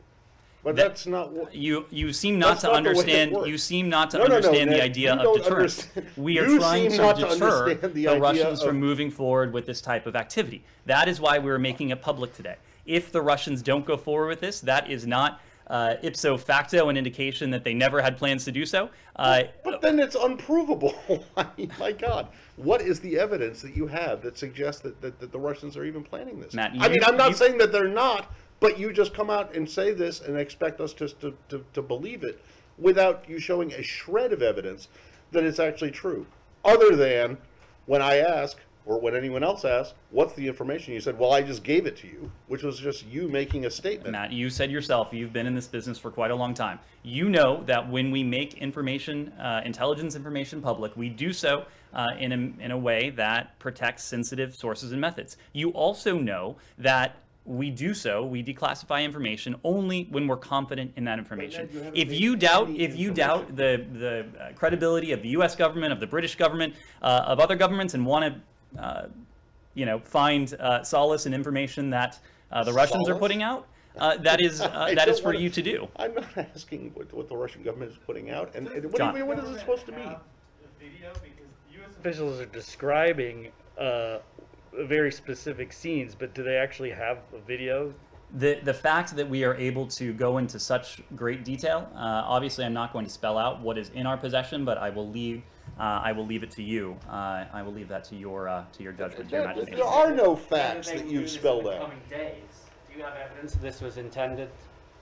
but That- that's not what You you seem not to not the way it understand. You seem not to No, no, no, understand the idea of deterrence. understand- We are you trying to deter the the, Russians of- from moving forward with this type of activity. That is why we're making it public today. If the Russians don't go forward with this, that is not uh, ipso facto an indication that they never had plans to do so. Uh, But then it's unprovable. I mean, my God, what is the evidence that you have that suggests that, that, that the Russians are even planning this? Matt, I mean, I'm not you- saying that they're not, but you just come out and say this and expect us just to, to, to believe it without you showing a shred of evidence that it's actually true. Other than when I ask, or when anyone else asks, what's the information? You said, well, I just gave it to you, which was just you making a statement. Matt, you said yourself, you've been in this business for quite a long time. You know that when we make information, uh, intelligence information public, we do so uh, in, a, in a way that protects sensitive sources and methods. You also know that we do so, we declassify information only when we're confident in that information. you if you doubt, if you doubt the the uh, credibility of the U.S. government, of the British government, uh, of other governments, and want to, you know, find uh, solace in information that uh, the Russians are putting out, uh, that is uh, that is for wanna- you to do. I'm not asking what, what the Russian government is putting out, and, and what, John. do you- what is it supposed to mean? U.S. officials are describing uh, very specific scenes, but do they actually have a video? The the fact that we are able to go into such great detail, uh, obviously, I'm not going to spell out what is in our possession, but I will leave. Uh, I will leave it to you. Uh, I will leave that to your uh, to your judgment, your There, imagination. there are no facts that you've spelled out. Coming days. Do you have evidence that this was intended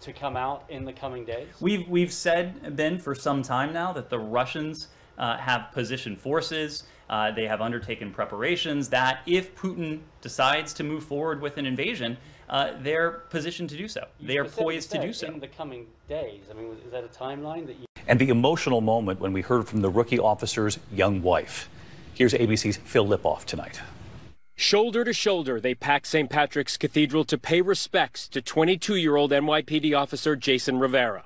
to come out in the coming days? We've we've said Ben for some time now that the Russians uh, have positioned forces. Uh, they have undertaken preparations that if Putin decides to move forward with an invasion, uh, they're positioned to do so. They are poised to do so. In the coming days. I mean, is that a timeline that you? And the emotional moment when we heard from the rookie officer's young wife. Here's ABC's Phil Lipof tonight. Shoulder to shoulder, they packed St. Patrick's Cathedral to pay respects to 22 year old NYPD officer Jason Rivera.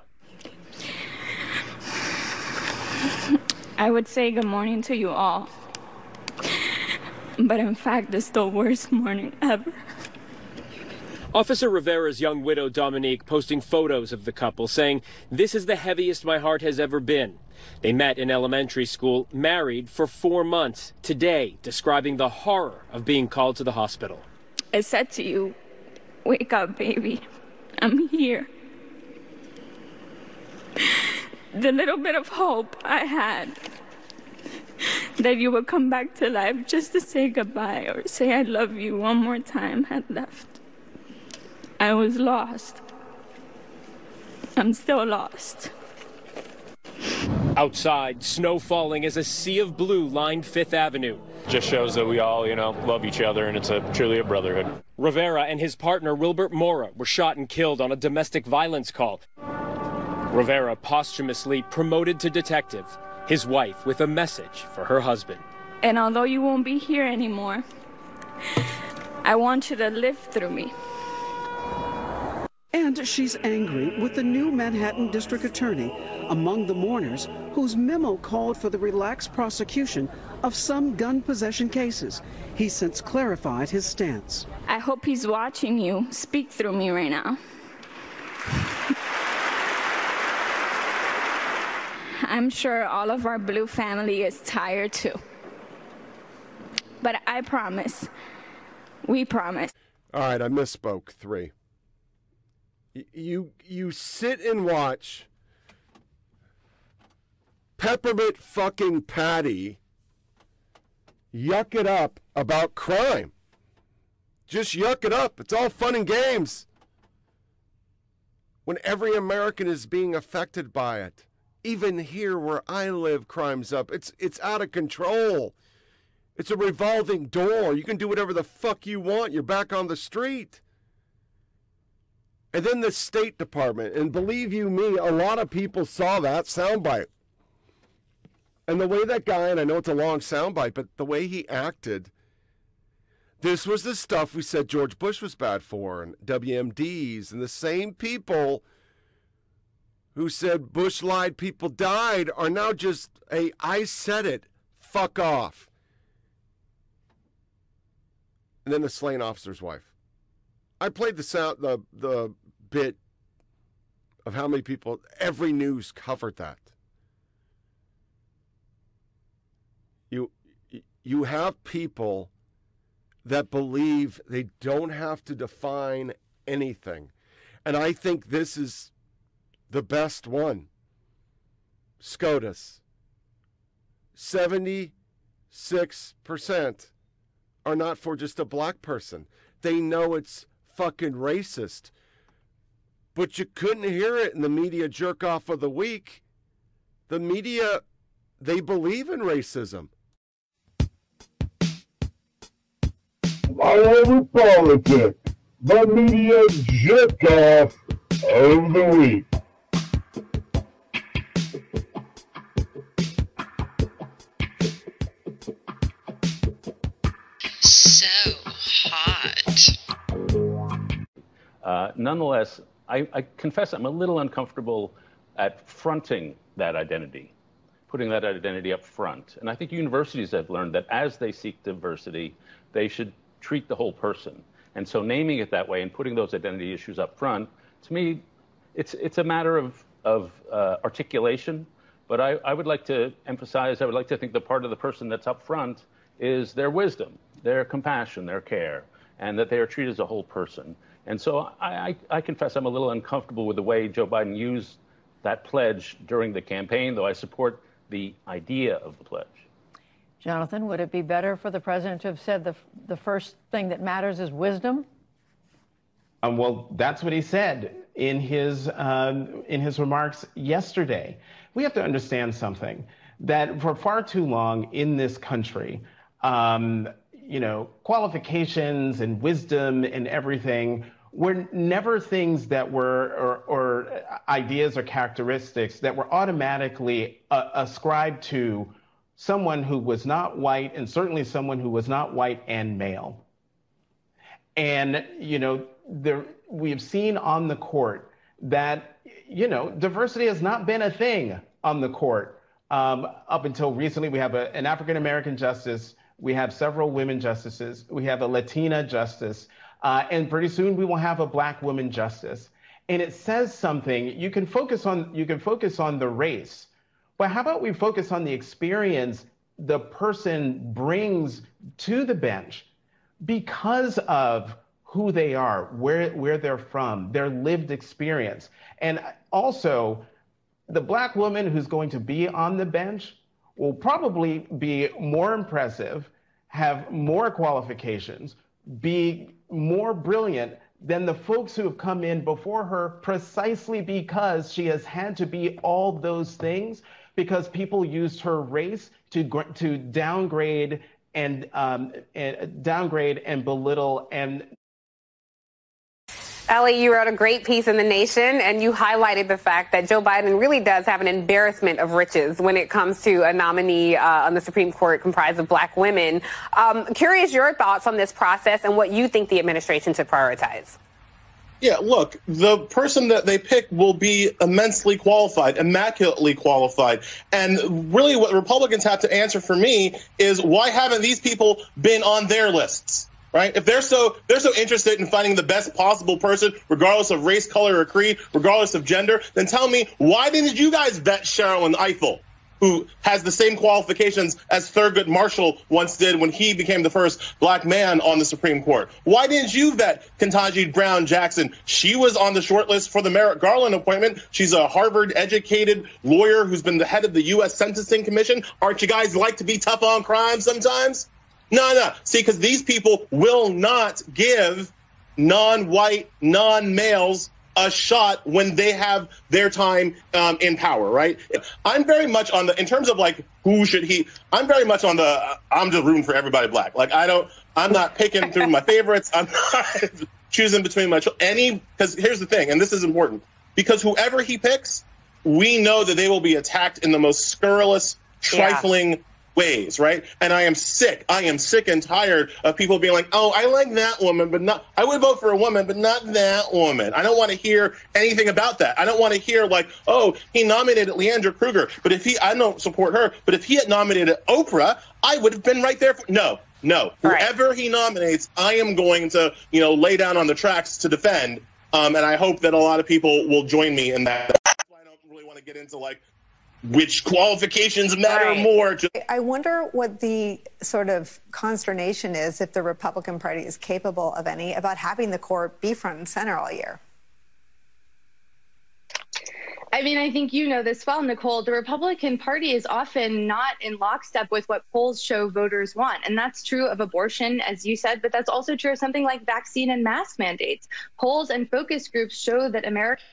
I would say good morning to you all. But in fact, it's the worst morning ever. Officer Rivera's young widow Dominique posting photos of the couple, saying, This is the heaviest my heart has ever been. They met in elementary school, married for four months. Today, describing the horror of being called to the hospital. I said to you, Wake up, baby. I'm here. The little bit of hope I had that you would come back to life just to say goodbye or say I love you one more time had left. I was lost. I'm still lost. Outside, snow falling as a sea of blue lined Fifth Avenue. Just shows that we all, you know, love each other and it's a truly a brotherhood. Rivera and his partner Wilbert Mora were shot and killed on a domestic violence call. Rivera posthumously promoted to detective, his wife with a message for her husband. And although you won't be here anymore, I want you to live through me. And she's angry with the new Manhattan district attorney among the mourners whose memo called for the relaxed prosecution of some gun possession cases. He's since clarified his stance. I hope he's watching you speak through me right now. I'm sure all of our blue family is tired too. But I promise, we promise. All right, I misspoke. Three. You you sit and watch Peppermint fucking Patty yuck it up about crime. Just yuck it up. It's all fun and games. When every American is being affected by it. Even here where I live, crime's up. It's it's out of control. It's a revolving door. You can do whatever the fuck you want. You're back on the street. And then the State Department, and believe you me, a lot of people saw that soundbite. And the way that guy, and I know it's a long soundbite, but the way he acted, this was the stuff we said George Bush was bad for, and WMDs, and the same people who said Bush lied, people died, are now just a I said it, fuck off. And then the slain officer's wife. I played the sound the the bit of how many people every news covered that. You you have people that believe they don't have to define anything. And I think this is the best one. SCOTUS. 76% are not for just a black person. They know it's fucking racist. But you couldn't hear it in the media jerk off of the week. The media, they believe in racism. All over politics, the media jerk off of the week. Nonetheless, I, I confess I'm a little uncomfortable at fronting that identity, putting that identity up front. And I think universities have learned that as they seek diversity, they should treat the whole person. And so naming it that way and putting those identity issues up front, to me, it's, it's a matter of, of uh, articulation. But I, I would like to emphasize, I would like to think the part of the person that's up front is their wisdom, their compassion, their care, and that they are treated as a whole person. And so I, I, I confess I'm a little uncomfortable with the way Joe Biden used that pledge during the campaign, though I support the idea of the pledge. Jonathan, would it be better for the president to have said the, the first thing that matters is wisdom? Um, well, that's what he said in his um, in his remarks yesterday. We have to understand something that for far too long in this country, um, you know, qualifications and wisdom and everything were never things that were or, or ideas or characteristics that were automatically uh, ascribed to someone who was not white and certainly someone who was not white and male. And, you know, there, we've seen on the court that, you know, diversity has not been a thing on the court. Um, up until recently, we have a, an African American justice, we have several women justices, we have a Latina justice, uh, and pretty soon we will have a black woman justice. And it says something. You can focus on you can focus on the race, but how about we focus on the experience the person brings to the bench because of who they are, where, where they're from, their lived experience. And also, the black woman who's going to be on the bench will probably be more impressive, have more qualifications, be more brilliant than the folks who have come in before her precisely because she has had to be all those things because people used her race to to downgrade and, um, and downgrade and belittle and Ellie, you wrote a great piece in The Nation, and you highlighted the fact that Joe Biden really does have an embarrassment of riches when it comes to a nominee uh, on the Supreme Court comprised of black women. Um, curious your thoughts on this process and what you think the administration should prioritize. Yeah, look, the person that they pick will be immensely qualified, immaculately qualified. And really, what Republicans have to answer for me is why haven't these people been on their lists? Right? If they're so they're so interested in finding the best possible person, regardless of race, color, or creed, regardless of gender, then tell me why didn't you guys vet Sherrilyn Ifill, who has the same qualifications as Thurgood Marshall once did when he became the first black man on the Supreme Court? Why didn't you vet Ketanji Brown Jackson? She was on the short list for the Merrick Garland appointment. She's a Harvard educated lawyer who's been the head of the U.S. Sentencing Commission. Aren't you guys like to be tough on crime sometimes? No, no. See, because these people will not give non-white, non-males a shot when they have their time um, in power, right? I'm very much on the, in terms of like who should he, I'm very much on the, uh, I'm just rooting for everybody black. Like I don't, I'm not picking through my favorites. I'm not choosing between my, any, because here's the thing, and this is important, because whoever he picks, we know that they will be attacked in the most scurrilous, trifling, yeah ways, right? And I am sick. I am sick and tired of people being like, "Oh, I like that woman, but not. I would vote for a woman, but not that woman." I don't want to hear anything about that. I don't want to hear like, "Oh, he nominated Leondra Kruger, but if he, I don't support her, but if he had nominated Oprah, I would have been right there." For, no, no. Right. Whoever he nominates, I am going to, you know, lay down on the tracks to defend. Um, and I hope that a lot of people will join me in that. I don't really want to get into like which qualifications matter right. more. To- I wonder what the sort of consternation is if the Republican Party is capable of any about having the court be front and center all year. I mean, I think you know this well, Nicole. The Republican Party is often not in lockstep with what polls show voters want. And that's true of abortion, as you said, but that's also true of something like vaccine and mask mandates. Polls and focus groups show that Americans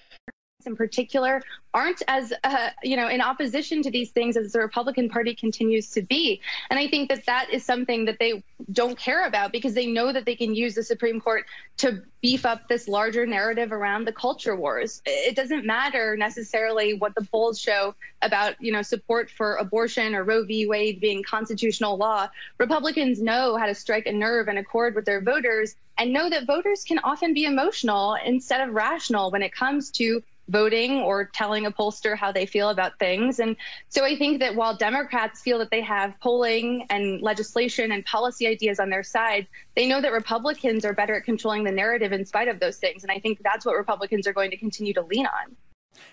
in particular aren't as uh, you know in opposition to these things as the Republican Party continues to be. And I think that that is something that they don't care about because they know that they can use the Supreme Court to beef up this larger narrative around the culture wars. It doesn't matter necessarily what the polls show about you know support for abortion or Roe v. Wade being constitutional law. Republicans know how to strike a nerve and a chord with their voters and know that voters can often be emotional instead of rational when it comes to voting or telling a pollster how they feel about things. And so I think that while Democrats feel that they have polling and legislation and policy ideas on their side, they know that Republicans are better at controlling the narrative in spite of those things. And I think that's what Republicans are going to continue to lean on.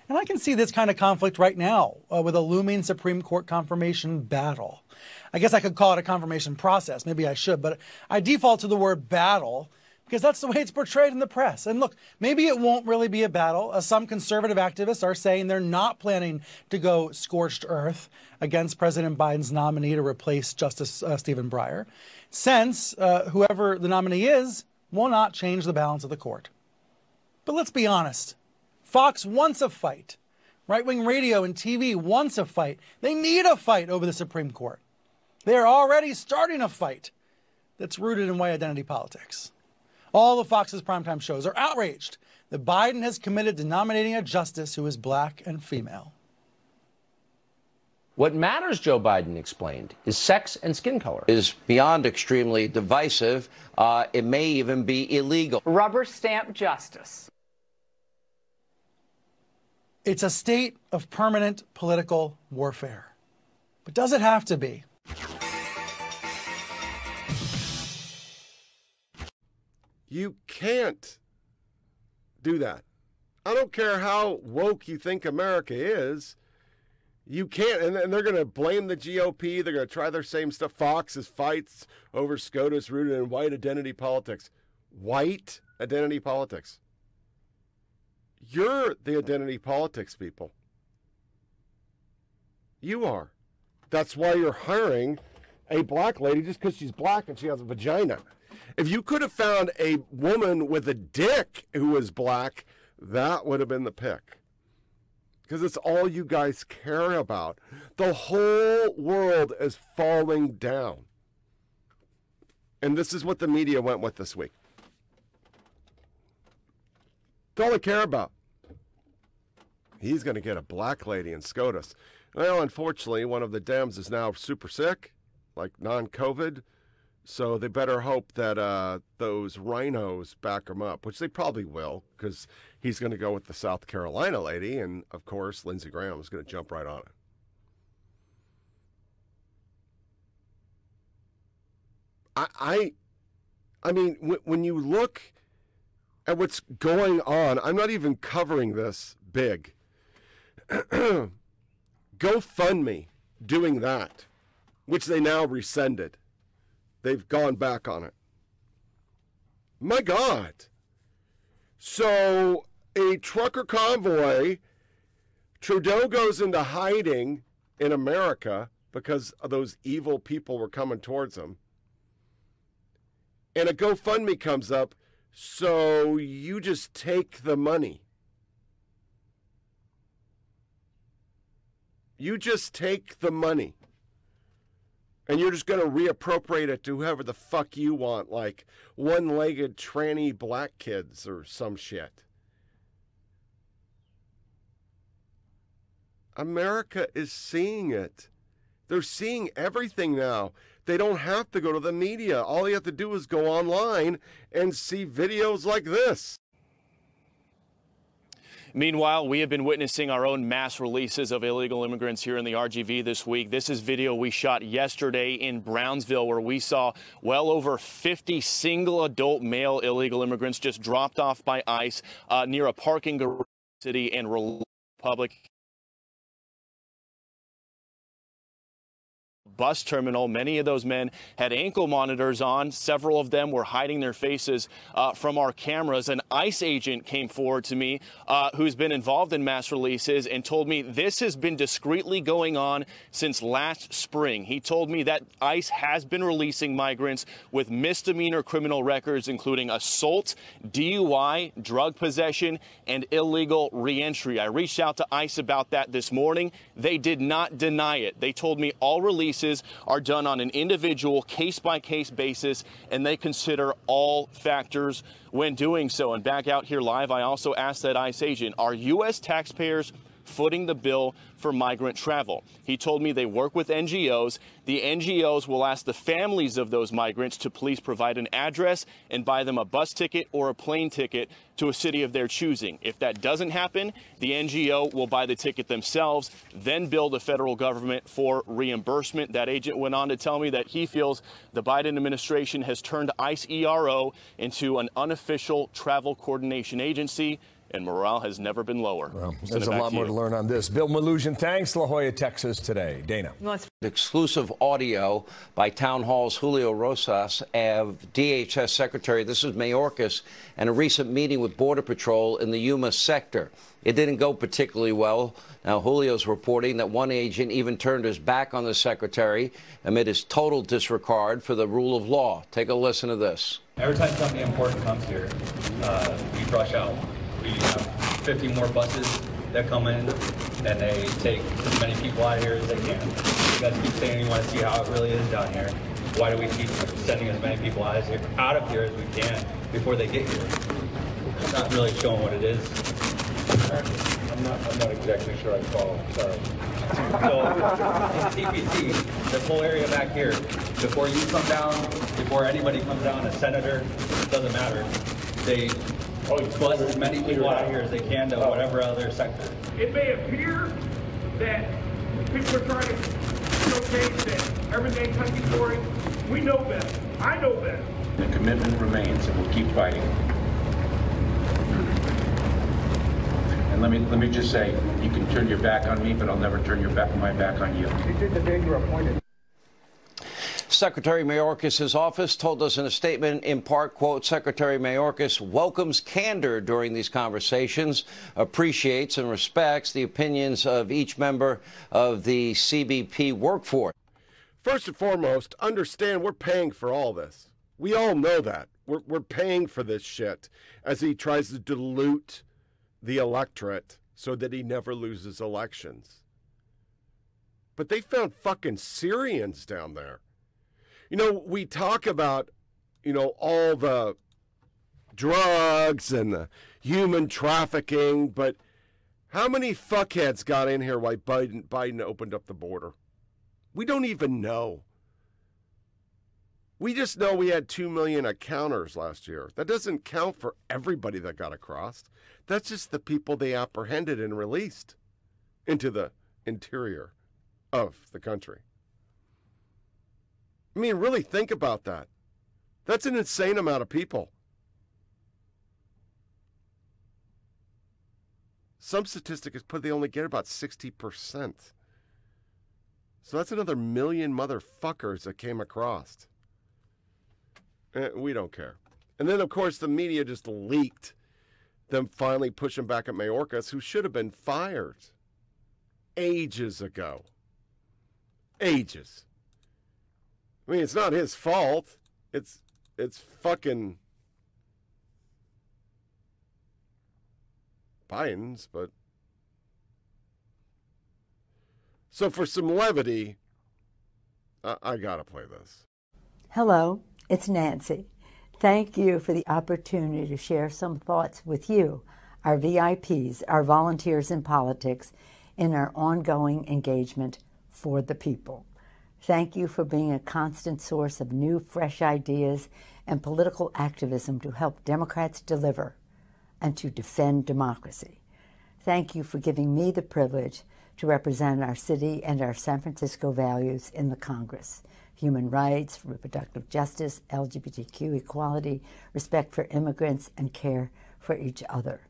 And I can see this kind of conflict right now uh, with a looming Supreme Court confirmation battle. I guess I could call it a confirmation process. Maybe I should, but I default to the word battle because that's the way it's portrayed in the press. And look, maybe it won't really be a battle. Uh, some conservative activists are saying they're not planning to go scorched earth against President Biden's nominee to replace Justice uh, Stephen Breyer, since uh, whoever the nominee is will not change the balance of the court. But let's be honest Fox wants a fight. Right wing radio and TV wants a fight. They need a fight over the Supreme Court. They are already starting a fight that's rooted in white identity politics. All of Fox's primetime shows are outraged that Biden has committed to nominating a justice who is black and female. What matters, Joe Biden explained, is sex and skin color. Is beyond extremely divisive. Uh, it may even be illegal. Rubber stamp justice. It's a state of permanent political warfare. But does it have to be? You can't do that. I don't care how woke you think America is. You can't, and, and they're going to blame the GOP. They're going to try their same stuff. Fox's fights over SCOTUS rooted in white identity politics. White identity politics. You're the identity politics people. You are. That's why you're hiring a black lady just because she's black and she has a vagina. If you could have found a woman with a dick who was black, that would have been the pick. Because it's all you guys care about. The whole world is falling down. And this is what the media went with this week. That's all they care about. He's going to get a black lady in SCOTUS. Well, unfortunately, one of the Dems is now super sick, like non COVID. So they better hope that uh, those RINOs back him up, which they probably will, because he's going to go with the South Carolina lady, and of course Lindsey Graham is going to jump right on it. I, I, I mean, w- when you look at what's going on, I'm not even covering this big. GoFundMe doing that, which they now rescinded They've gone back on it. My God. So, a trucker convoy, Trudeau goes into hiding in America because those evil people were coming towards him. And a GoFundMe comes up, so you just take the money. You just take the money and you're just going to reappropriate it to whoever the fuck you want, like one legged tranny black kids or some shit. America is seeing it. They're seeing everything now. They don't have to go to the media. All you have to do is go online and see videos like this. Meanwhile, we have been witnessing our own mass releases of illegal immigrants here in the RGV this week. This is video we shot yesterday in Brownsville, where we saw well over 50 single adult male illegal immigrants just dropped off by ICE uh, near a parking garage city and Republic bus terminal. Many of those men had ankle monitors on. Several of them were hiding their faces uh, from our cameras. An ICE agent came forward to me uh, who's been involved in mass releases and told me this has been discreetly going on since last spring. He told me that ICE has been releasing migrants with misdemeanor criminal records, including assault, DUI, drug possession, and illegal reentry. I reached out to ICE about that this morning. They did not deny it. They told me all releases are done on an individual case by case basis and they consider all factors when doing so. And back out here live, I also asked that ICE agent, are U.S. taxpayers footing the bill for migrant travel. He told me they work with NGOs. The NGOs will ask the families of those migrants to please provide an address and buy them a bus ticket or a plane ticket to a city of their choosing. If that doesn't happen, the NGO will buy the ticket themselves, then bill the federal government for reimbursement. That agent went on to tell me that he feels the Biden administration has turned ICE ERO into an unofficial travel coordination agency and morale has never been lower. Well, there's a lot more to learn on this. Bill Melugin, thanks. La Joya, Texas today. Dana. Exclusive audio by Townhall's Julio Rosas of DHS Secretary, this is Mayorkas, and a recent meeting with Border Patrol in the Yuma sector. It didn't go particularly well. Now, Julio's reporting that one agent even turned his back on the secretary amid his total disregard for the rule of law. Take a listen to this. Every time something important comes here, uh, we rush out we have 50 more buses that come in and they take as many people out of here as they can. You guys keep saying you want to see how it really is down here. Why do we keep sending as many people out of here, out of here as we can before they get here? It's not really showing what it is. I'm not, I'm not exactly sure I follow. Sorry. So in TPC, this whole area back here, before you come down, before anybody comes down, a senator, doesn't matter. They bust as many people out here as they can to whatever other sector. It may appear that people are trying to showcase that everything's hunky dory. We know better. I know better. The commitment remains, and we'll keep fighting. And let me let me just say, you can turn your back on me, but I'll never turn your back my back on you. You did the day you were appointed. Secretary Mayorkas' office told us in a statement, in part, quote, Secretary Mayorkas welcomes candor during these conversations, appreciates and respects the opinions of each member of the CBP workforce. First and foremost, understand we're paying for all this. We all know that. We're, we're paying for this shit as he tries to dilute the electorate so that he never loses elections. But they found fucking Syrians down there. You know, we talk about, you know, all the drugs and the human trafficking, but how many fuckheads got in here while Biden, Biden opened up the border? We don't even know. We just know we had 2 million encounters last year. That doesn't count for everybody that got across. That's just the people they apprehended and released into the interior of the country. I mean, really think about that. That's an insane amount of people. Some statistic statistics put they only get about 60%. So that's another million motherfuckers that came across. Eh, we don't care. And then, of course, the media just leaked them finally pushing back at Mayorkas, who should have been fired ages ago. Ages. I mean, it's not his fault. It's it's fucking Biden's, but so for some levity, I, I gotta play this. Hello, it's Nancy. Thank you for the opportunity to share some thoughts with you, our VIPs, our volunteers in politics, in our ongoing engagement for the people. Thank you for being a constant source of new, fresh ideas and political activism to help Democrats deliver and to defend democracy. Thank you for giving me the privilege to represent our city and our San Francisco values in the Congress human rights, reproductive justice, LGBTQ equality, respect for immigrants, and care for each other.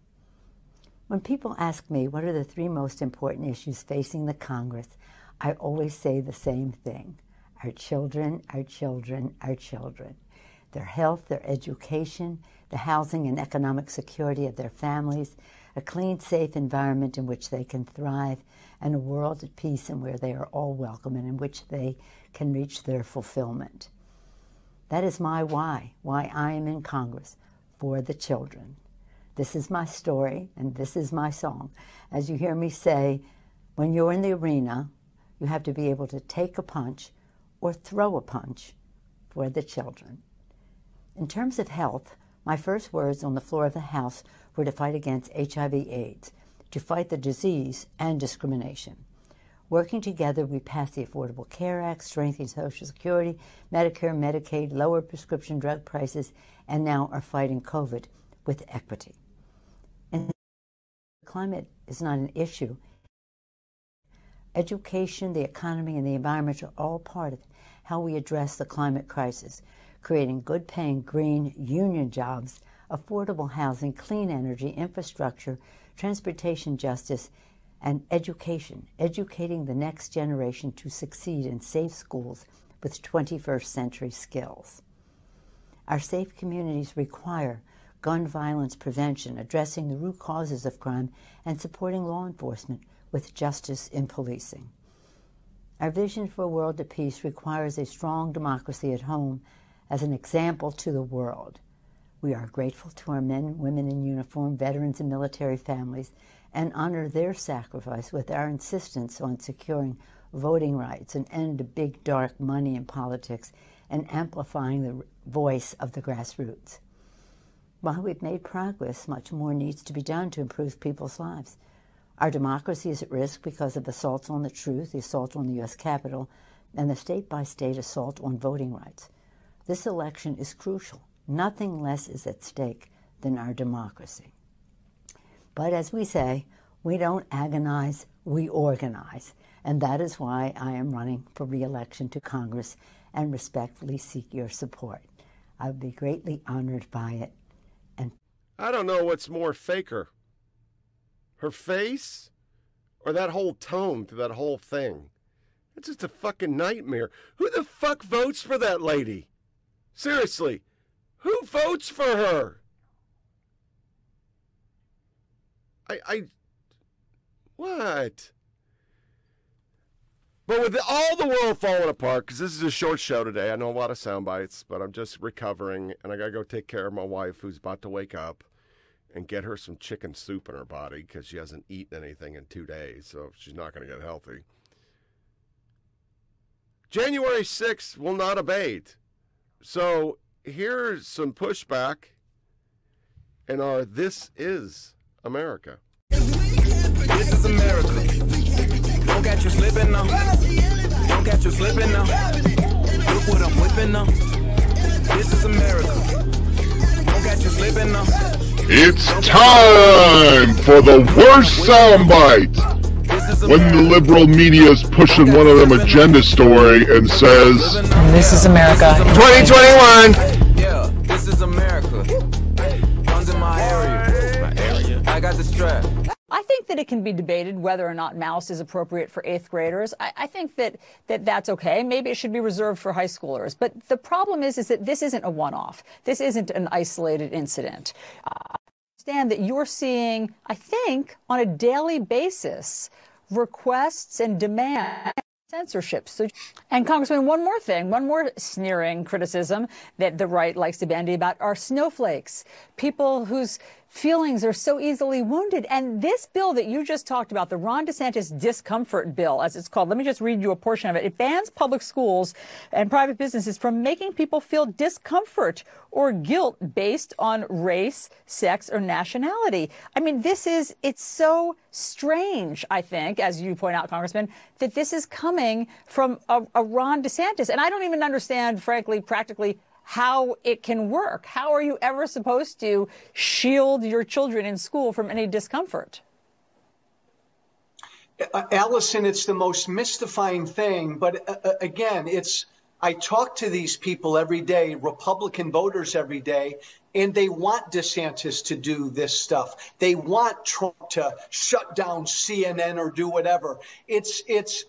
When people ask me what are the three most important issues facing the Congress, I always say the same thing. our children, our children, our children. Their health, their education, the housing and economic security of their families, a clean, safe environment in which they can thrive, and a world at peace and where they are all welcome and in which they can reach their fulfillment. That is my why, why I am in Congress for the children. This is my story and this is my song. As you hear me say, when you're in the arena, you have to be able to take a punch or throw a punch for the children. In terms of health, my first words on the floor of the House were to fight against HIV/AIDS, to fight the disease and discrimination. Working together, we passed the Affordable Care Act, strengthening Social Security, Medicare, Medicaid, lower prescription drug prices, and now are fighting COVID with equity. And climate is not an issue. Education, the economy, and the environment are all part of how we address the climate crisis, creating good paying green union jobs, affordable housing, clean energy, infrastructure, transportation justice, and education, educating the next generation to succeed in safe schools with 21st century skills. Our safe communities require gun violence prevention, addressing the root causes of crime, and supporting law enforcement with justice in policing. Our vision for a world at peace requires a strong democracy at home as an example to the world. We are grateful to our men, women in uniform, veterans, and military families, and honor their sacrifice with our insistence on securing voting rights, an end to big, dark money in politics, and amplifying the voice of the grassroots. While we've made progress, much more needs to be done to improve people's lives. Our democracy is at risk because of assaults on the truth, the assault on the U.S. Capitol, and the state by state assault on voting rights. This election is crucial. Nothing less is at stake than our democracy. But as we say, we don't agonize, we organize. And that is why I am running for reelection to Congress and respectfully seek your support. I would be greatly honored by it. And I don't know what's more faker her face or that whole tone to that whole thing. It's just a fucking nightmare. Who the fuck votes for that lady? Seriously, who votes for her? I, I, what? But with all the world falling apart, because this is a short show today, I know a lot of sound bites, but I'm just recovering, and I gotta go take care of my wife who's about to wake up, and get her some chicken soup in her body because she hasn't eaten anything in two days, so she's not gonna get healthy. January 6th will not abate. So here's some pushback in our This Is America. This is America. Don't catch you slipping now. Don't catch you slipping now. Look what I'm whipping now. This is America. Don't catch you slipping now. It's time for the worst soundbite. When the liberal media is pushing one of them agenda story and says, This is America. 2021. Think that it can be debated whether or not Maus is appropriate for eighth graders. I, I, think that, that that's okay. Maybe it should be reserved for high schoolers. But the problem is, is that this isn't a one-off. This isn't an isolated incident. Uh, understand that you're seeing, I think, on a daily basis, requests and demands censorship. So, and Congressman, one more thing, one more sneering criticism that the right likes to bandy about are snowflakes, people whose feelings are so easily wounded. And this bill that you just talked about, the Ron DeSantis discomfort bill, as it's called, let me just read you a portion of it. It bans public schools and private businesses from making people feel discomfort or guilt based on race, sex, or nationality. I mean, this is, it's so strange, I think, as you point out, Congressman, that this is coming from a, a Ron DeSantis. And I don't even understand, frankly, practically how it can work. How are you ever supposed to shield your children in school from any discomfort? Alisyn, it's the most mystifying thing. But uh, uh, again, it's I talk to these people every day, Republican voters every day, and they want DeSantis to do this stuff. They want Trump to shut down CNN or do whatever. It's it's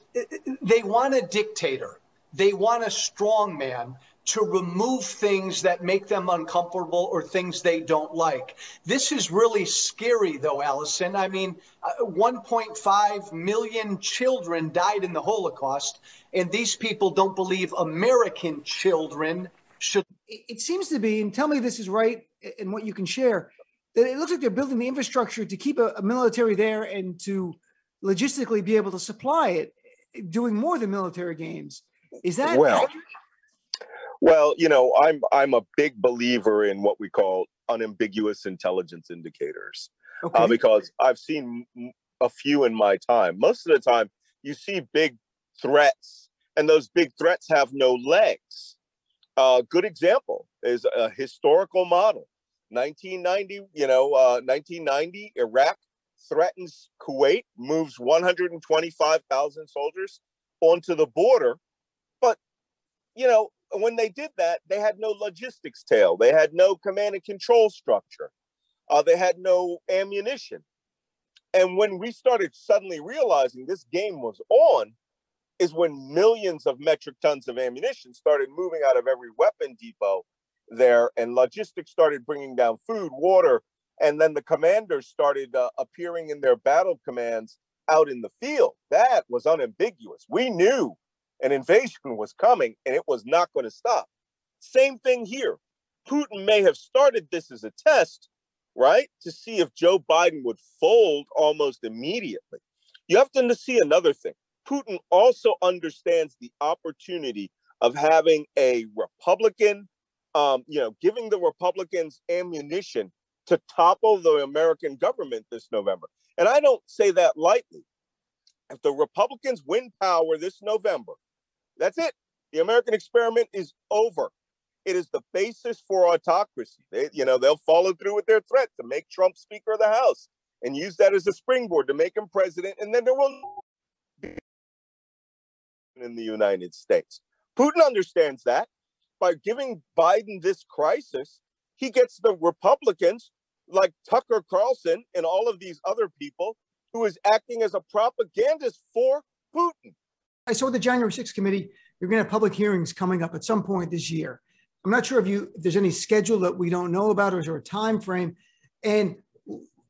they want a dictator. They want a strong man to remove things that make them uncomfortable or things they don't like. This is really scary, though, Alisyn. I mean, uh, 1.5 million children died in the Holocaust, and these people don't believe American children should. It seems to be, and tell me this is right and what you can share, that it looks like they're building the infrastructure to keep a, a military there and to logistically be able to supply it, doing more than military gains. Is that Well, accurate? Well, you know, I'm I'm a big believer in what we call unambiguous intelligence indicators, uh, because I've seen a few in my time. Most of the time, you see big threats, and those big threats have no legs. A good example is a historical model. 1990, you know, uh, 1990, Iraq threatens Kuwait, moves 125,000 soldiers onto the border, but you know, when they did that, they had no logistics tail. They had no command and control structure. Uh, they had no ammunition. And when we started suddenly realizing this game was on, is when millions of metric tons of ammunition started moving out of every weapon depot there, and logistics started bringing down food, water, and then the commanders started uh, appearing in their battle commands out in the field. That was unambiguous. We knew an invasion was coming and it was not going to stop. Same thing here. Putin may have started this as a test, right? To see if Joe Biden would fold almost immediately. You have to see another thing. Putin also understands the opportunity of having a Republican, um, you know, giving the Republicans ammunition to topple the American government this November. And I don't say that lightly. If the Republicans win power this November, that's it. The American experiment is over. It is the basis for autocracy. They, you know, they'll follow through with their threat to make Trump Speaker of the House and use that as a springboard to make him president, and then there will be in the United States. Putin understands that. By giving Biden this crisis, he gets the Republicans like Tucker Carlson and all of these other people who is acting as a propagandist for Putin. I saw the January 6th committee. You're going to have public hearings coming up at some point this year. I'm not sure if you if there's any schedule that we don't know about, or is there a time frame? And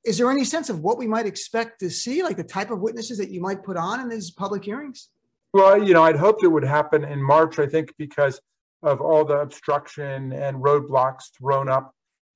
is there any sense of what we might expect to see, like the type of witnesses that you might put on in these public hearings? Well, you know, I'd hoped it would happen in March, I think, because of all the obstruction and roadblocks thrown up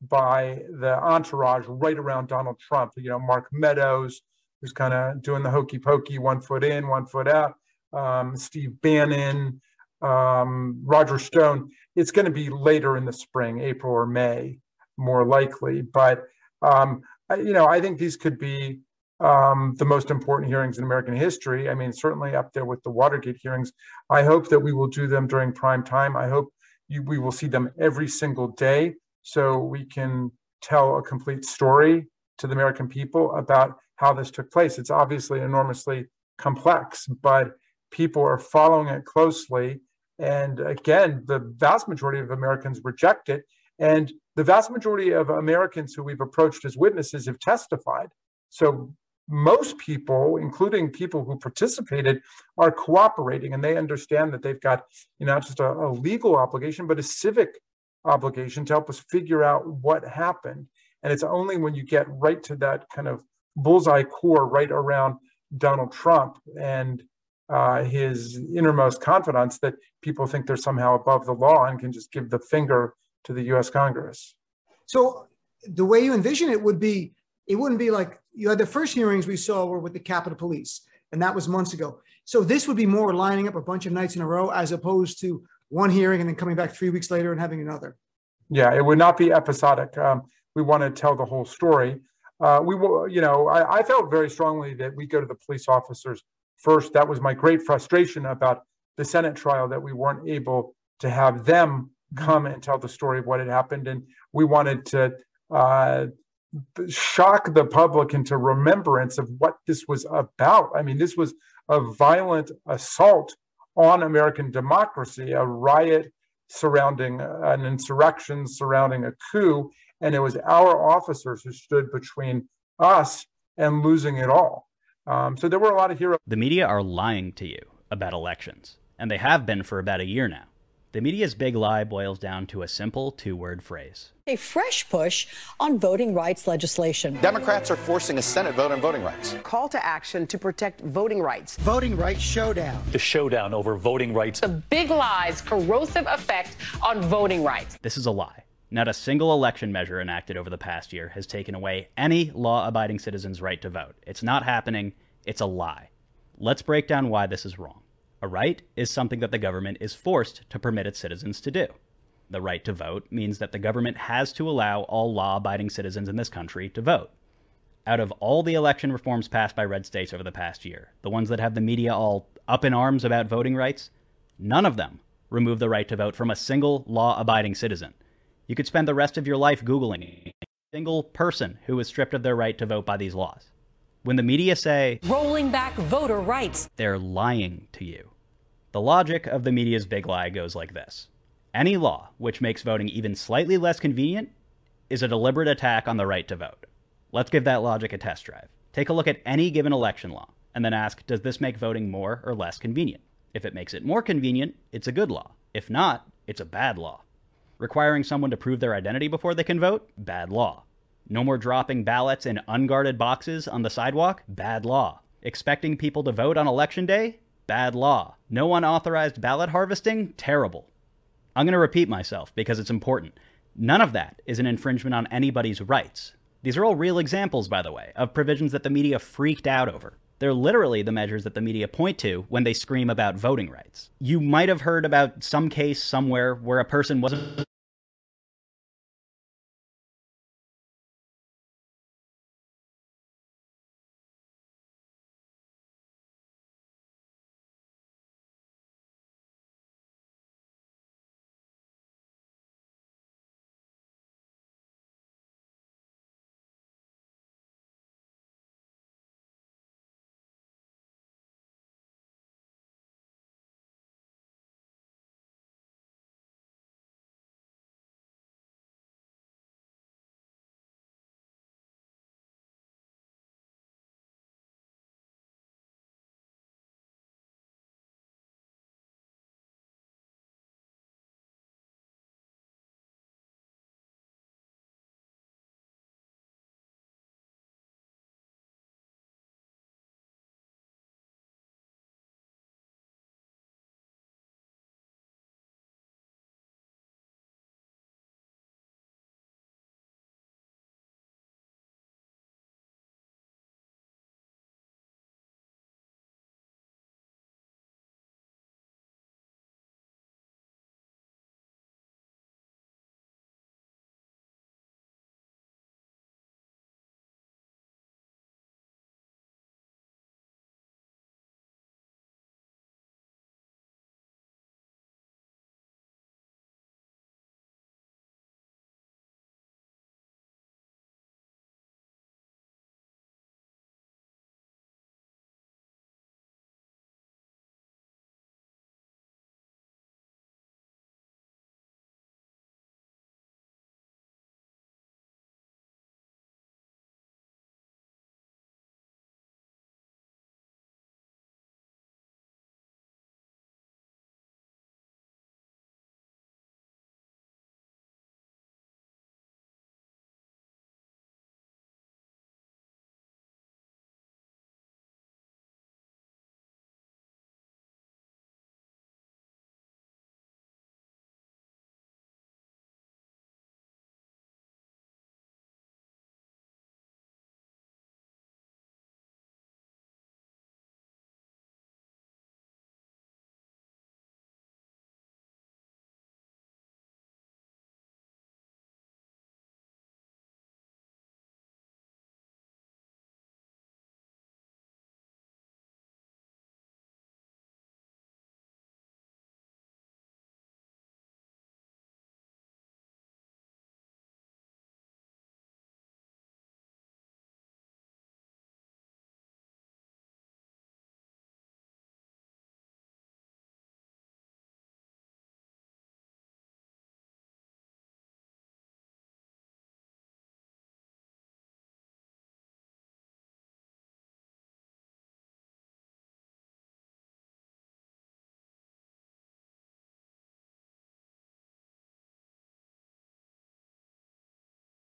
by the entourage right around Donald Trump. You know, Mark Meadows, who's kind of doing the hokey pokey, one foot in, one foot out, um, Steve Bannon, um, Roger Stone. It's going to be later in the spring, April or May, more likely. But, um, I, you know, I think these could be um, the most important hearings in American history. I mean, certainly up there with the Watergate hearings. I hope that we will do them during prime time. I hope you, we will see them every single day so we can tell a complete story to the American people about how this took place. It's obviously enormously complex, but people are following it closely. And again, the vast majority of Americans reject it. And the vast majority of Americans who we've approached as witnesses have testified. So most people, including people who participated, are cooperating and they understand that they've got you know, not just a, a legal obligation, but a civic obligation to help us figure out what happened. And it's only when you get right to that kind of bullseye core right around Donald Trump and uh, his innermost confidants that people think they're somehow above the law and can just give the finger to the US Congress. So the way you envision it would be, it wouldn't be like you had the first hearings we saw were with the Capitol Police, and that was months ago. So this would be more lining up a bunch of nights in a row as opposed to one hearing and then coming back three weeks later and having another. Yeah, it would not be episodic. Um, we want to tell the whole story. Uh, we will, you know, I, I felt very strongly that we go to the police officers first. That was my great frustration about the Senate trial that we weren't able to have them come and tell the story of what had happened. And we wanted to uh, shock the public into remembrance of what this was about. I mean, this was a violent assault on American democracy, a riot surrounding an insurrection, surrounding a coup. And it was our officers who stood between us and losing it all. Um, so there were a lot of heroes. The media are lying to you about elections. and they have been for about a year now. The media's big lie boils down to a simple two word phrase A fresh push on voting rights legislation. Democrats are forcing a Senate vote on voting rights. Call to action to protect voting rights. Voting rights showdown. The showdown over voting rights. The big lie's corrosive effect on voting rights. This is a lie. Not a single election measure enacted over the past year has taken away any law abiding citizen's right to vote. It's not happening. It's a lie. Let's break down why this is wrong. A right is something that the government is forced to permit its citizens to do. The right to vote means that the government has to allow all law abiding citizens in this country to vote. Out of all the election reforms passed by red states over the past year, the ones that have the media all up in arms about voting rights, none of them remove the right to vote from a single law abiding citizen. You could spend the rest of your life Googling a single person who was stripped of their right to vote by these laws. When the media say, rolling back voter rights, they're lying to you. The logic of the media's big lie goes like this Any law which makes voting even slightly less convenient is a deliberate attack on the right to vote. Let's give that logic a test drive. Take a look at any given election law and then ask Does this make voting more or less convenient? If it makes it more convenient, it's a good law. If not, it's a bad law. Requiring someone to prove their identity before they can vote? Bad law. No more dropping ballots in unguarded boxes on the sidewalk? Bad law. Expecting people to vote on election day? Bad law. No unauthorized ballot harvesting? Terrible. I'm going to repeat myself because it's important. None of that is an infringement on anybody's rights. These are all real examples, by the way, of provisions that the media freaked out over. They're literally the measures that the media point to when they scream about voting rights. You might have heard about some case somewhere where a person wasn't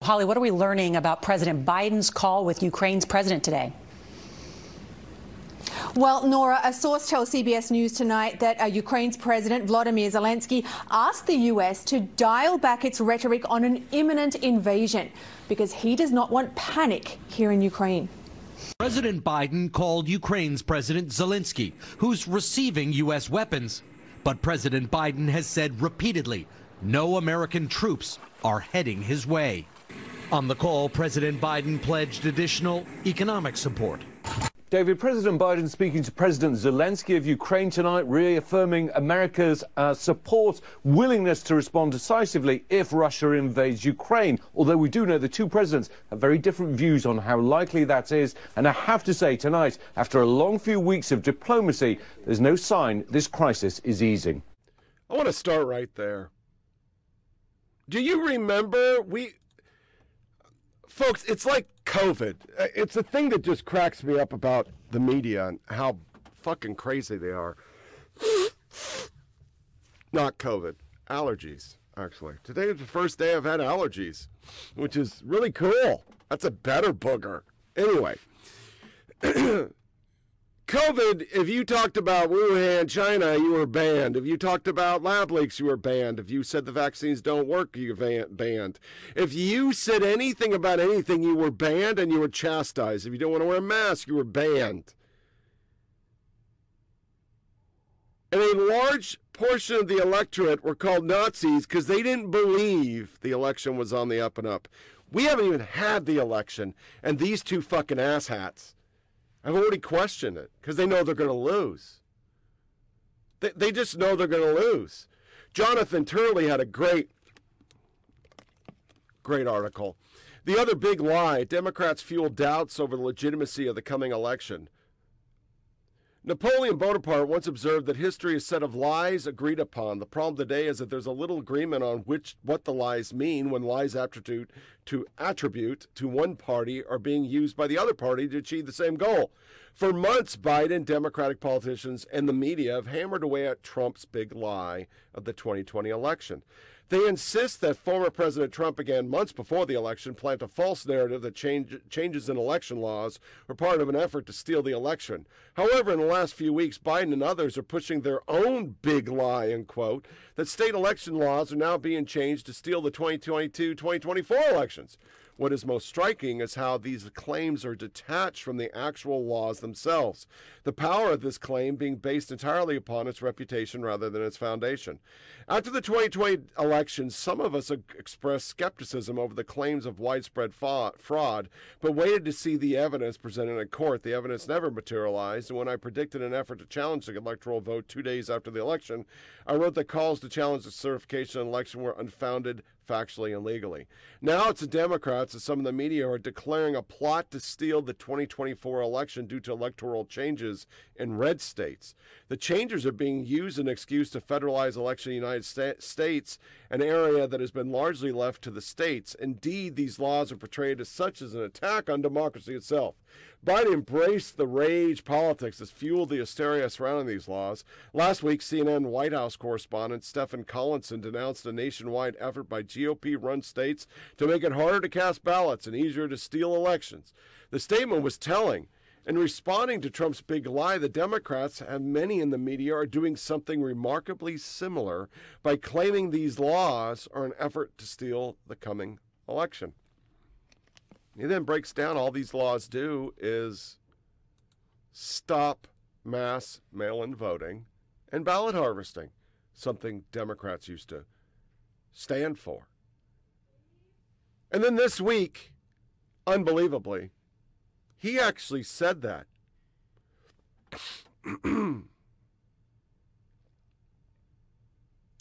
Holly, what are we learning about President Biden's call with Ukraine's president today? Well, Nora, a source tells CBS News tonight that uh, Ukraine's President Vladimir Zelensky asked the U.S. to dial back its rhetoric on an imminent invasion because he does not want panic here in Ukraine. President Biden called Ukraine's President Zelensky, who's receiving U.S. weapons. But President Biden has said repeatedly no American troops are heading his way. On the call, President Biden pledged additional economic support. David, President Biden speaking to President Zelensky of Ukraine tonight, reaffirming America's uh, support, willingness to respond decisively if Russia invades Ukraine. Although we do know the two presidents have very different views on how likely that is. And I have to say tonight, after a long few weeks of diplomacy, there's no sign this crisis is easing. I want to start right there. Do you remember we folks, it's like COVID. Uh, it's a thing that just cracks me up about the media and how fucking crazy they are. Not COVID, allergies, actually. Today is the first day I've had allergies, which is really cool. That's a better booger. Anyway. COVID, if you talked about Wuhan, China, you were banned. If you talked about lab leaks, you were banned. If you said the vaccines don't work, you were banned. If you said anything about anything, you were banned and you were chastised. If you don't want to wear a mask, you were banned. And a large portion of the electorate were called Nazis because they didn't believe the election was on the up and up. We haven't even had the election, and these two fucking asshats I've already questioned it because they know they're going to lose. They, they just know they're going to lose. Jonathan Turley had a great, great article. The other big lie Democrats fuel doubts over the legitimacy of the coming election. Napoleon Bonaparte once observed that history is a set of lies agreed upon. The problem today is that there's a little agreement on which what the lies mean when lies attribute to attribute to one party are being used by the other party to achieve the same goal. For months, Biden, Democratic politicians, and the media have hammered away at Trump's big lie of the 2020 election. They insist that former President Trump began months before the election plant a false narrative that change, changes in election laws were part of an effort to steal the election. However, in the last few weeks, Biden and others are pushing their own big lie, in quote, that state election laws are now being changed to steal the 2022 2024 elections. What is most striking is how these claims are detached from the actual laws themselves, the power of this claim being based entirely upon its reputation rather than its foundation. After the 2020 election, some of us expressed skepticism over the claims of widespread fraud, but waited to see the evidence presented in court. The evidence never materialized, and when I predicted an effort to challenge the electoral vote two days after the election, I wrote that calls to challenge the certification of election were unfounded, factually and legally. Now it's the Democrats and some of the media are declaring a plot to steal the 2024 election due to electoral changes in red states. The changes are being used as an excuse to federalize election in the United States, an area that has been largely left to the states. Indeed, these laws are portrayed as such as an attack on democracy itself. Biden embraced the rage politics that fueled the hysteria surrounding these laws. Last week, CNN White House correspondent Stephen Collinson denounced a nationwide effort by GOP run states to make it harder to cast ballots and easier to steal elections. The statement was telling. In responding to Trump's big lie, the Democrats and many in the media are doing something remarkably similar by claiming these laws are an effort to steal the coming election. He then breaks down all these laws do is stop mass mail in voting and ballot harvesting, something Democrats used to stand for. And then this week, unbelievably, he actually said that.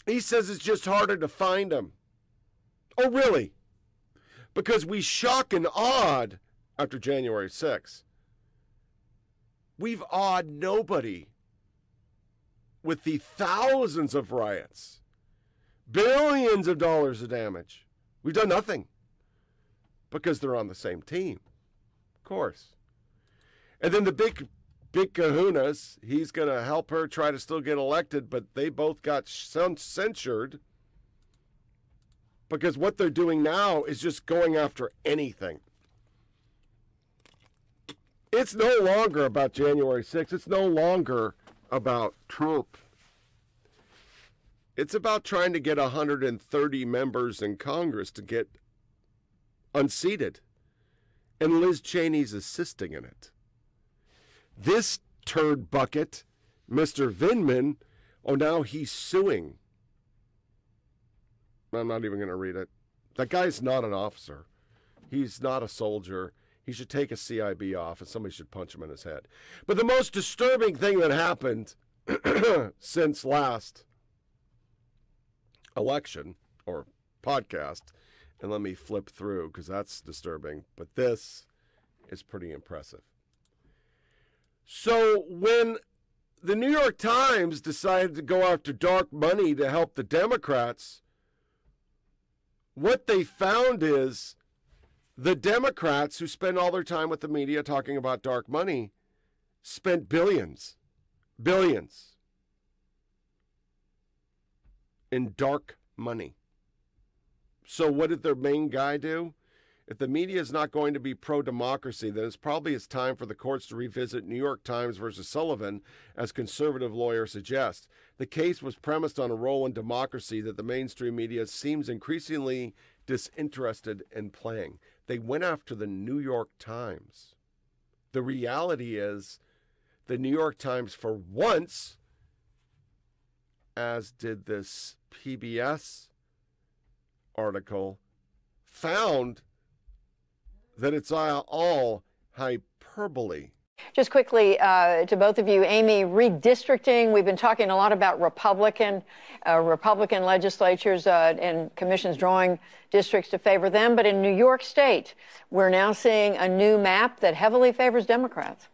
he says it's just harder to find them. Oh, really? because we shock and awed after January 6th. We've awed nobody with the thousands of riots, billions of dollars of damage. We've done nothing because they're on the same team, course. And then the big, big kahunas, he's going to help her try to still get elected, but they both got censured because what they're doing now is just going after anything. It's no longer about January 6th. It's no longer about Trump. It's about trying to get 130 members in Congress to get unseated. And Liz Cheney's assisting in it. This turd bucket, Mr. Vindman, oh, now he's suing. I'm not even going to read it. That guy's not an officer. He's not a soldier. He should take a CIB off and somebody should punch him in his head. But the most disturbing thing that happened since last election or podcast, and let me flip through because that's disturbing, but this is pretty impressive. So when the New York Times decided to go after dark money to help the Democrats, what they found is the Democrats who spend all their time with the media talking about dark money spent billions, billions in dark money. So, what did their main guy do? If the media is not going to be pro democracy, then it's probably it's time for the courts to revisit New York Times versus Sullivan, as conservative lawyers suggest. The case was premised on a role in democracy that the mainstream media seems increasingly disinterested in playing. They went after the New York Times. The reality is, the New York Times, for once, as did this PBS article, found that it's all hyperbole. Just quickly uh, to both of you, Amy, redistricting. We've been talking a lot about Republican, uh, Republican legislatures uh, and commissions drawing districts to favor them, but in New York State, we're now seeing a new map that heavily favors Democrats.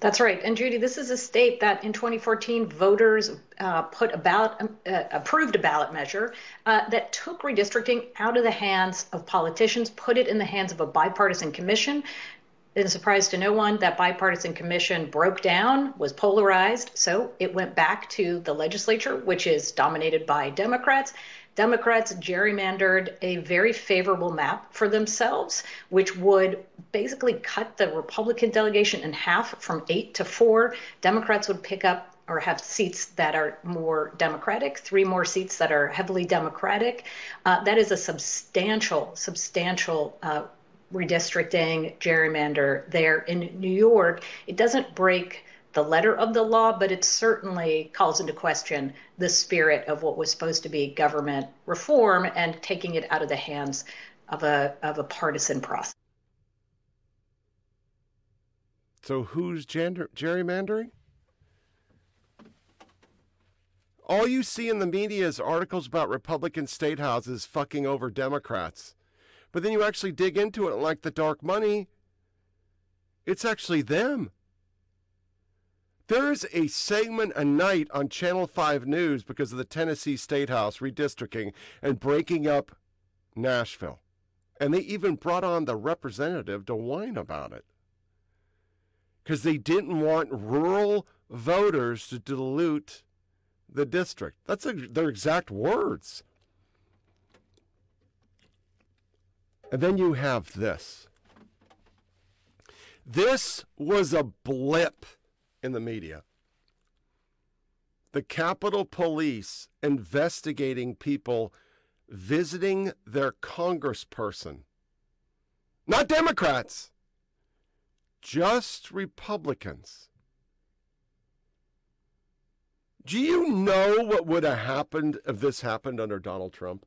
That's right. And Judy, this is a state that in 2014 voters uh, put about uh, approved a ballot measure uh, that took redistricting out of the hands of politicians, put it in the hands of a bipartisan commission. It's a surprise to no one that bipartisan commission broke down, was polarized, so it went back to the legislature, which is dominated by Democrats. Democrats gerrymandered a very favorable map for themselves, which would basically cut the Republican delegation in half from eight to four. Democrats would pick up or have seats that are more Democratic, three more seats that are heavily Democratic. Uh, that is a substantial, substantial uh, redistricting gerrymander there in New York. It doesn't break the letter of the law, but it certainly calls into question the spirit of what was supposed to be government reform and taking it out of the hands of a of a partisan process. So who's gender, gerrymandering? All you see in the media is articles about Republican state houses fucking over Democrats. But then you actually dig into it, like the dark money, it's actually them. There is a segment a night on Channel 5 News because of the Tennessee State House redistricting and breaking up Nashville. And they even brought on the representative to whine about it. Because they didn't want rural voters to dilute the district. That's a, their exact words. And then you have this. This was a blip in the media. The Capitol Police investigating people visiting their congressperson. Not Democrats, just Republicans. Do you know what would have happened if this happened under Donald Trump?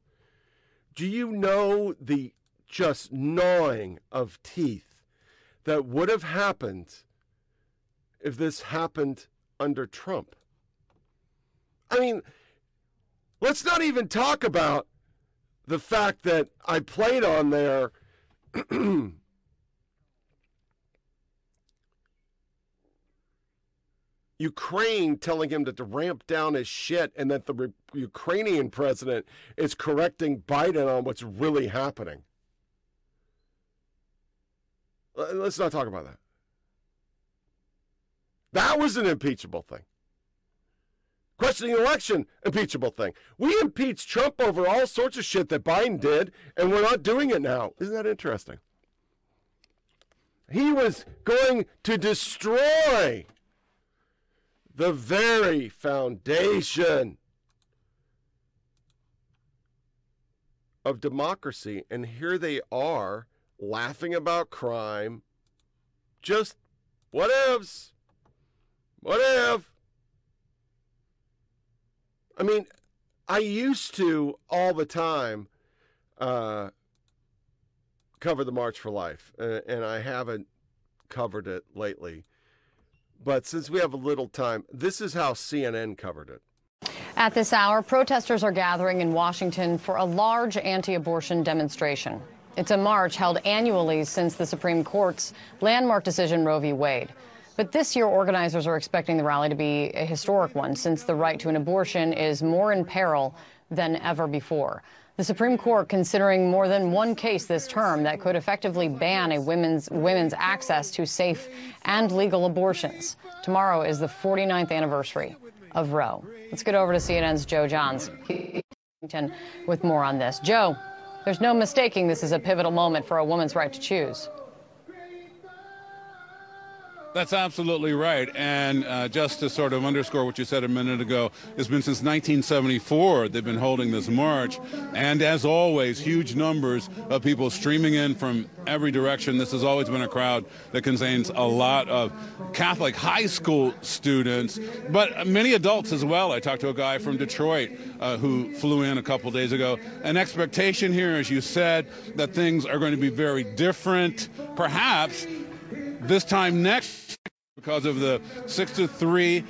Do you know the just gnawing of teeth that would have happened if this happened under Trump. I mean, let's not even talk about the fact that I played on there. Ukraine telling him to, to ramp down his shit and that the Re- Ukrainian president is correcting Biden on what's really happening. Let's not talk about that. That was an impeachable thing. Questioning election, impeachable thing. We impeached Trump over all sorts of shit that Biden did, and we're not doing it now. Isn't that interesting? He was going to destroy the very foundation of democracy. And here they are laughing about crime. Just whatevs. Whatever. I mean, I used to all the time uh, cover the March for Life, and, and I haven't covered it lately. But since we have a little time, this is how CNN covered it. At this hour, protesters are gathering in Washington for a large anti abortion demonstration. It's a march held annually since the Supreme Court's landmark decision Roe v. Wade. But this year, organizers are expecting the rally to be a historic one since the right to an abortion is more in peril than ever before. The Supreme Court considering more than one case this term that could effectively ban a women's women's access to safe and legal abortions. Tomorrow is the 49th anniversary of Roe. Let's get over to CNN's Joe Johns with more on this. Joe, there's no mistaking this is a pivotal moment for a woman's right to choose. That's absolutely right. And uh, just to sort of underscore what you said a minute ago, it's been since 1974 they've been holding this march. And as always, huge numbers of people streaming in from every direction. This has always been a crowd that contains a lot of Catholic high school students, but many adults as well. I talked to a guy from Detroit uh, who flew in a couple days ago. An expectation here, as you said, that things are going to be very different, perhaps this time next because of the six to three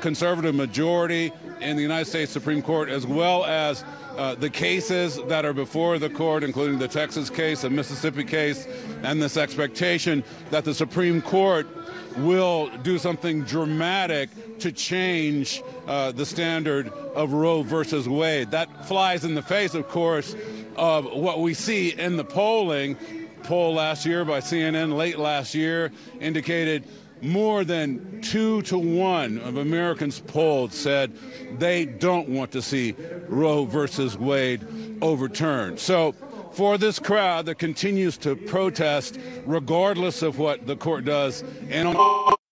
conservative majority in the United States Supreme Court, as well as uh, the cases that are before the court, including the Texas case, the Mississippi case, and this expectation that the Supreme Court will do something dramatic to change uh, the standard of Roe versus Wade. That flies in the face, of course, of what we see in the polling poll last year by CNN late last year indicated more than two to one of Americans polled said they don't want to see Roe versus Wade overturned. So, for this crowd that continues to protest, regardless of what the court does, and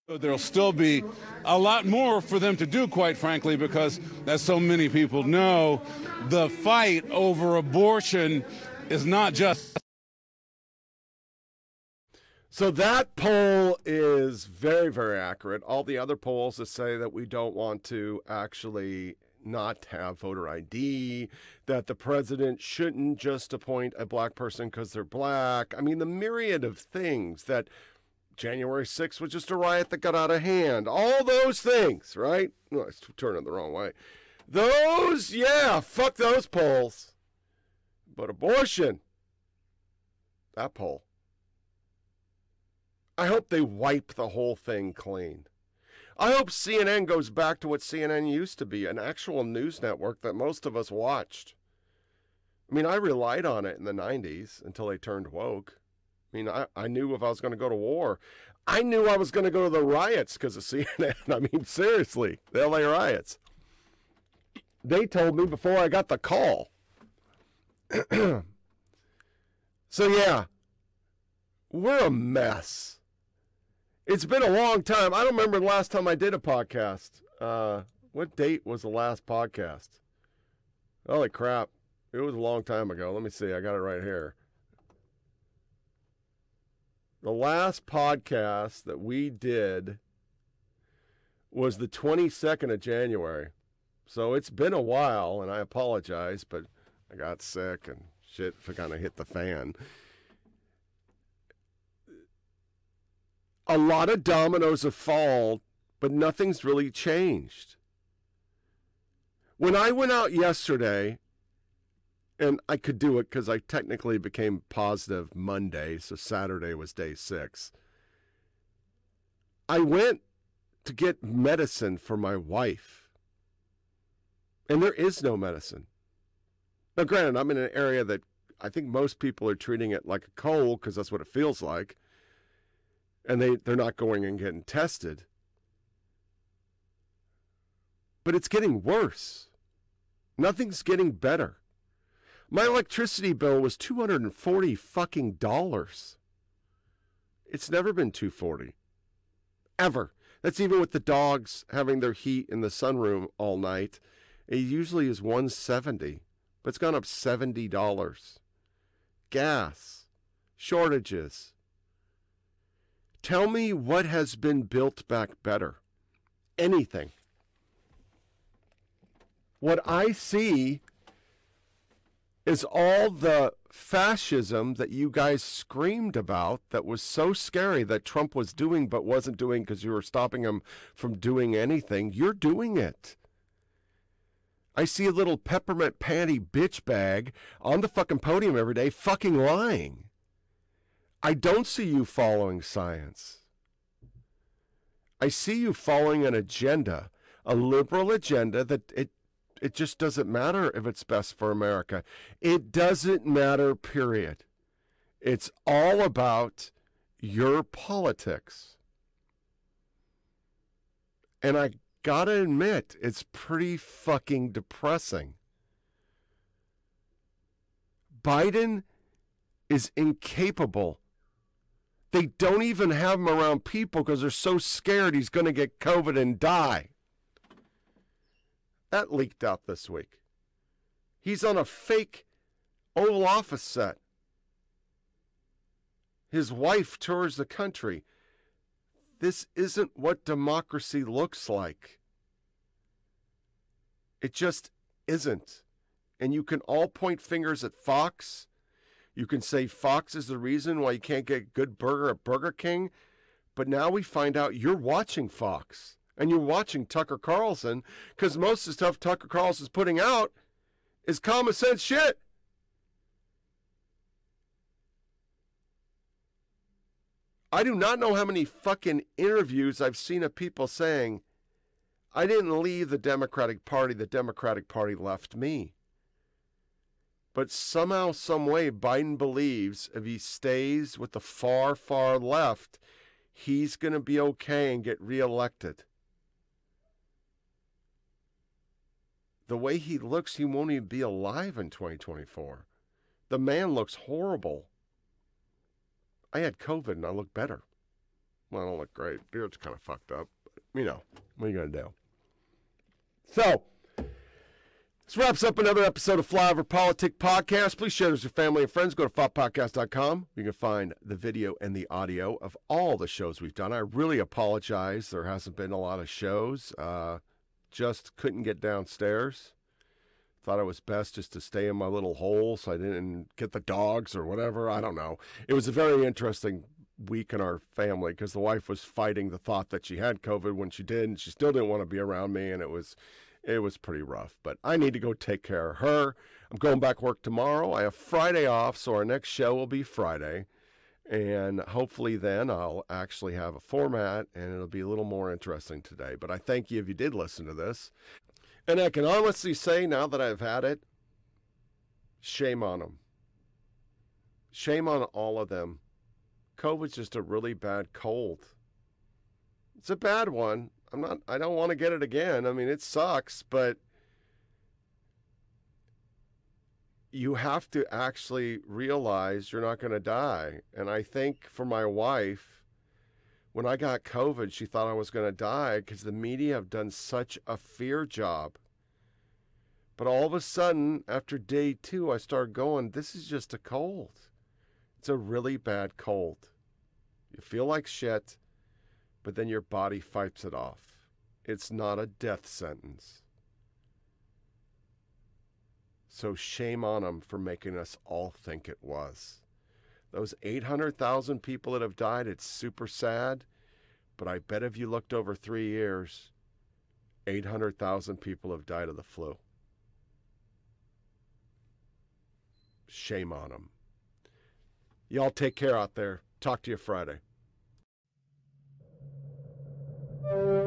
there'll still be a lot more for them to do, quite frankly, because as so many people know, the fight over abortion is not just so that poll is very, very accurate. All the other polls that say that we don't want to actually not have voter ID, that the president shouldn't just appoint a black person because they're black. I mean, the myriad of things that January 6th was just a riot that got out of hand. All those things, right? No, it's turning the wrong way. Those, yeah, fuck those polls. But abortion, that poll. I hope they wipe the whole thing clean. I hope CNN goes back to what CNN used to be an actual news network that most of us watched. I mean, I relied on it in the 90s until they turned woke. I mean, I, I knew if I was going to go to war, I knew I was going to go to the riots because of CNN. I mean, seriously, the LA riots. They told me before I got the call. so, yeah, we're a mess. It's been a long time. I don't remember the last time I did a podcast. Uh, what date was the last podcast? Holy crap. It was a long time ago. Let me see. I got it right here. The last podcast that we did was the 22nd of January. So it's been a while, and I apologize, but I got sick and shit kind of hit the fan. A lot of dominoes have fallen, but nothing's really changed. When I went out yesterday, and I could do it because I technically became positive Monday, so Saturday was day six. I went to get medicine for my wife, and there is no medicine. Now, granted, I'm in an area that I think most people are treating it like a cold because that's what it feels like and they, they're not going and getting tested. But it's getting worse. Nothing's getting better. My electricity bill was 240 fucking dollars. It's never been 240. Ever. That's even with the dogs having their heat in the sunroom all night. It usually is 170, but it's gone up $70. Gas, shortages. Tell me what has been built back better. Anything. What I see is all the fascism that you guys screamed about that was so scary that Trump was doing but wasn't doing because you were stopping him from doing anything. You're doing it. I see a little peppermint panty bitch bag on the fucking podium every day fucking lying. I don't see you following science. I see you following an agenda, a liberal agenda that it it just doesn't matter if it's best for America. It doesn't matter, period. It's all about your politics. And I gotta admit, it's pretty fucking depressing. Biden is incapable. They don't even have him around people because they're so scared he's going to get COVID and die. That leaked out this week. He's on a fake Oval Office set. His wife tours the country. This isn't what democracy looks like. It just isn't. And you can all point fingers at Fox. You can say Fox is the reason why you can't get good burger at Burger King. But now we find out you're watching Fox and you're watching Tucker Carlson because most of the stuff Tucker Carlson's putting out is common sense shit. I do not know how many fucking interviews I've seen of people saying, I didn't leave the Democratic Party, the Democratic Party left me. But somehow, some way, Biden believes if he stays with the far, far left, he's going to be okay and get reelected. The way he looks, he won't even be alive in 2024. The man looks horrible. I had COVID and I look better. Well, I don't look great. Beard's kind of fucked up. You know, what are you going to do? So, this wraps up another episode of Flyover Politic Podcast. Please share this with your family and friends. Go to foppodcast.com. You can find the video and the audio of all the shows we've done. I really apologize. There hasn't been a lot of shows. Uh, just couldn't get downstairs. Thought it was best just to stay in my little hole so I didn't get the dogs or whatever. I don't know. It was a very interesting week in our family because the wife was fighting the thought that she had COVID when she did, and she still didn't want to be around me, and it was it was pretty rough. But I need to go take care of her. I'm going back work tomorrow. I have Friday off, so our next show will be Friday. And hopefully, then I'll actually have a format and it'll be a little more interesting today. But I thank you if you did listen to this. And I can honestly say now that I've had it, shame on them. Shame on all of them. COVID's just a really bad cold. It's a bad one. I'm not I don't want to get it again. I mean, it sucks, but you have to actually realize you're not going to die. And I think for my wife, when I got COVID, she thought I was going to die because the media have done such a fear job. But all of a sudden, after day two, I started going, this is just a cold. It's a really bad cold. You feel like shit, but then your body fights it off. It's not a death sentence. So shame on them for making us all think it was. Those 800,000 people that have died, it's super sad. But I bet if you looked over three years, 800,000 people have died of the flu. Shame on them. Y'all take care out there. Talk to you Friday. Thank you.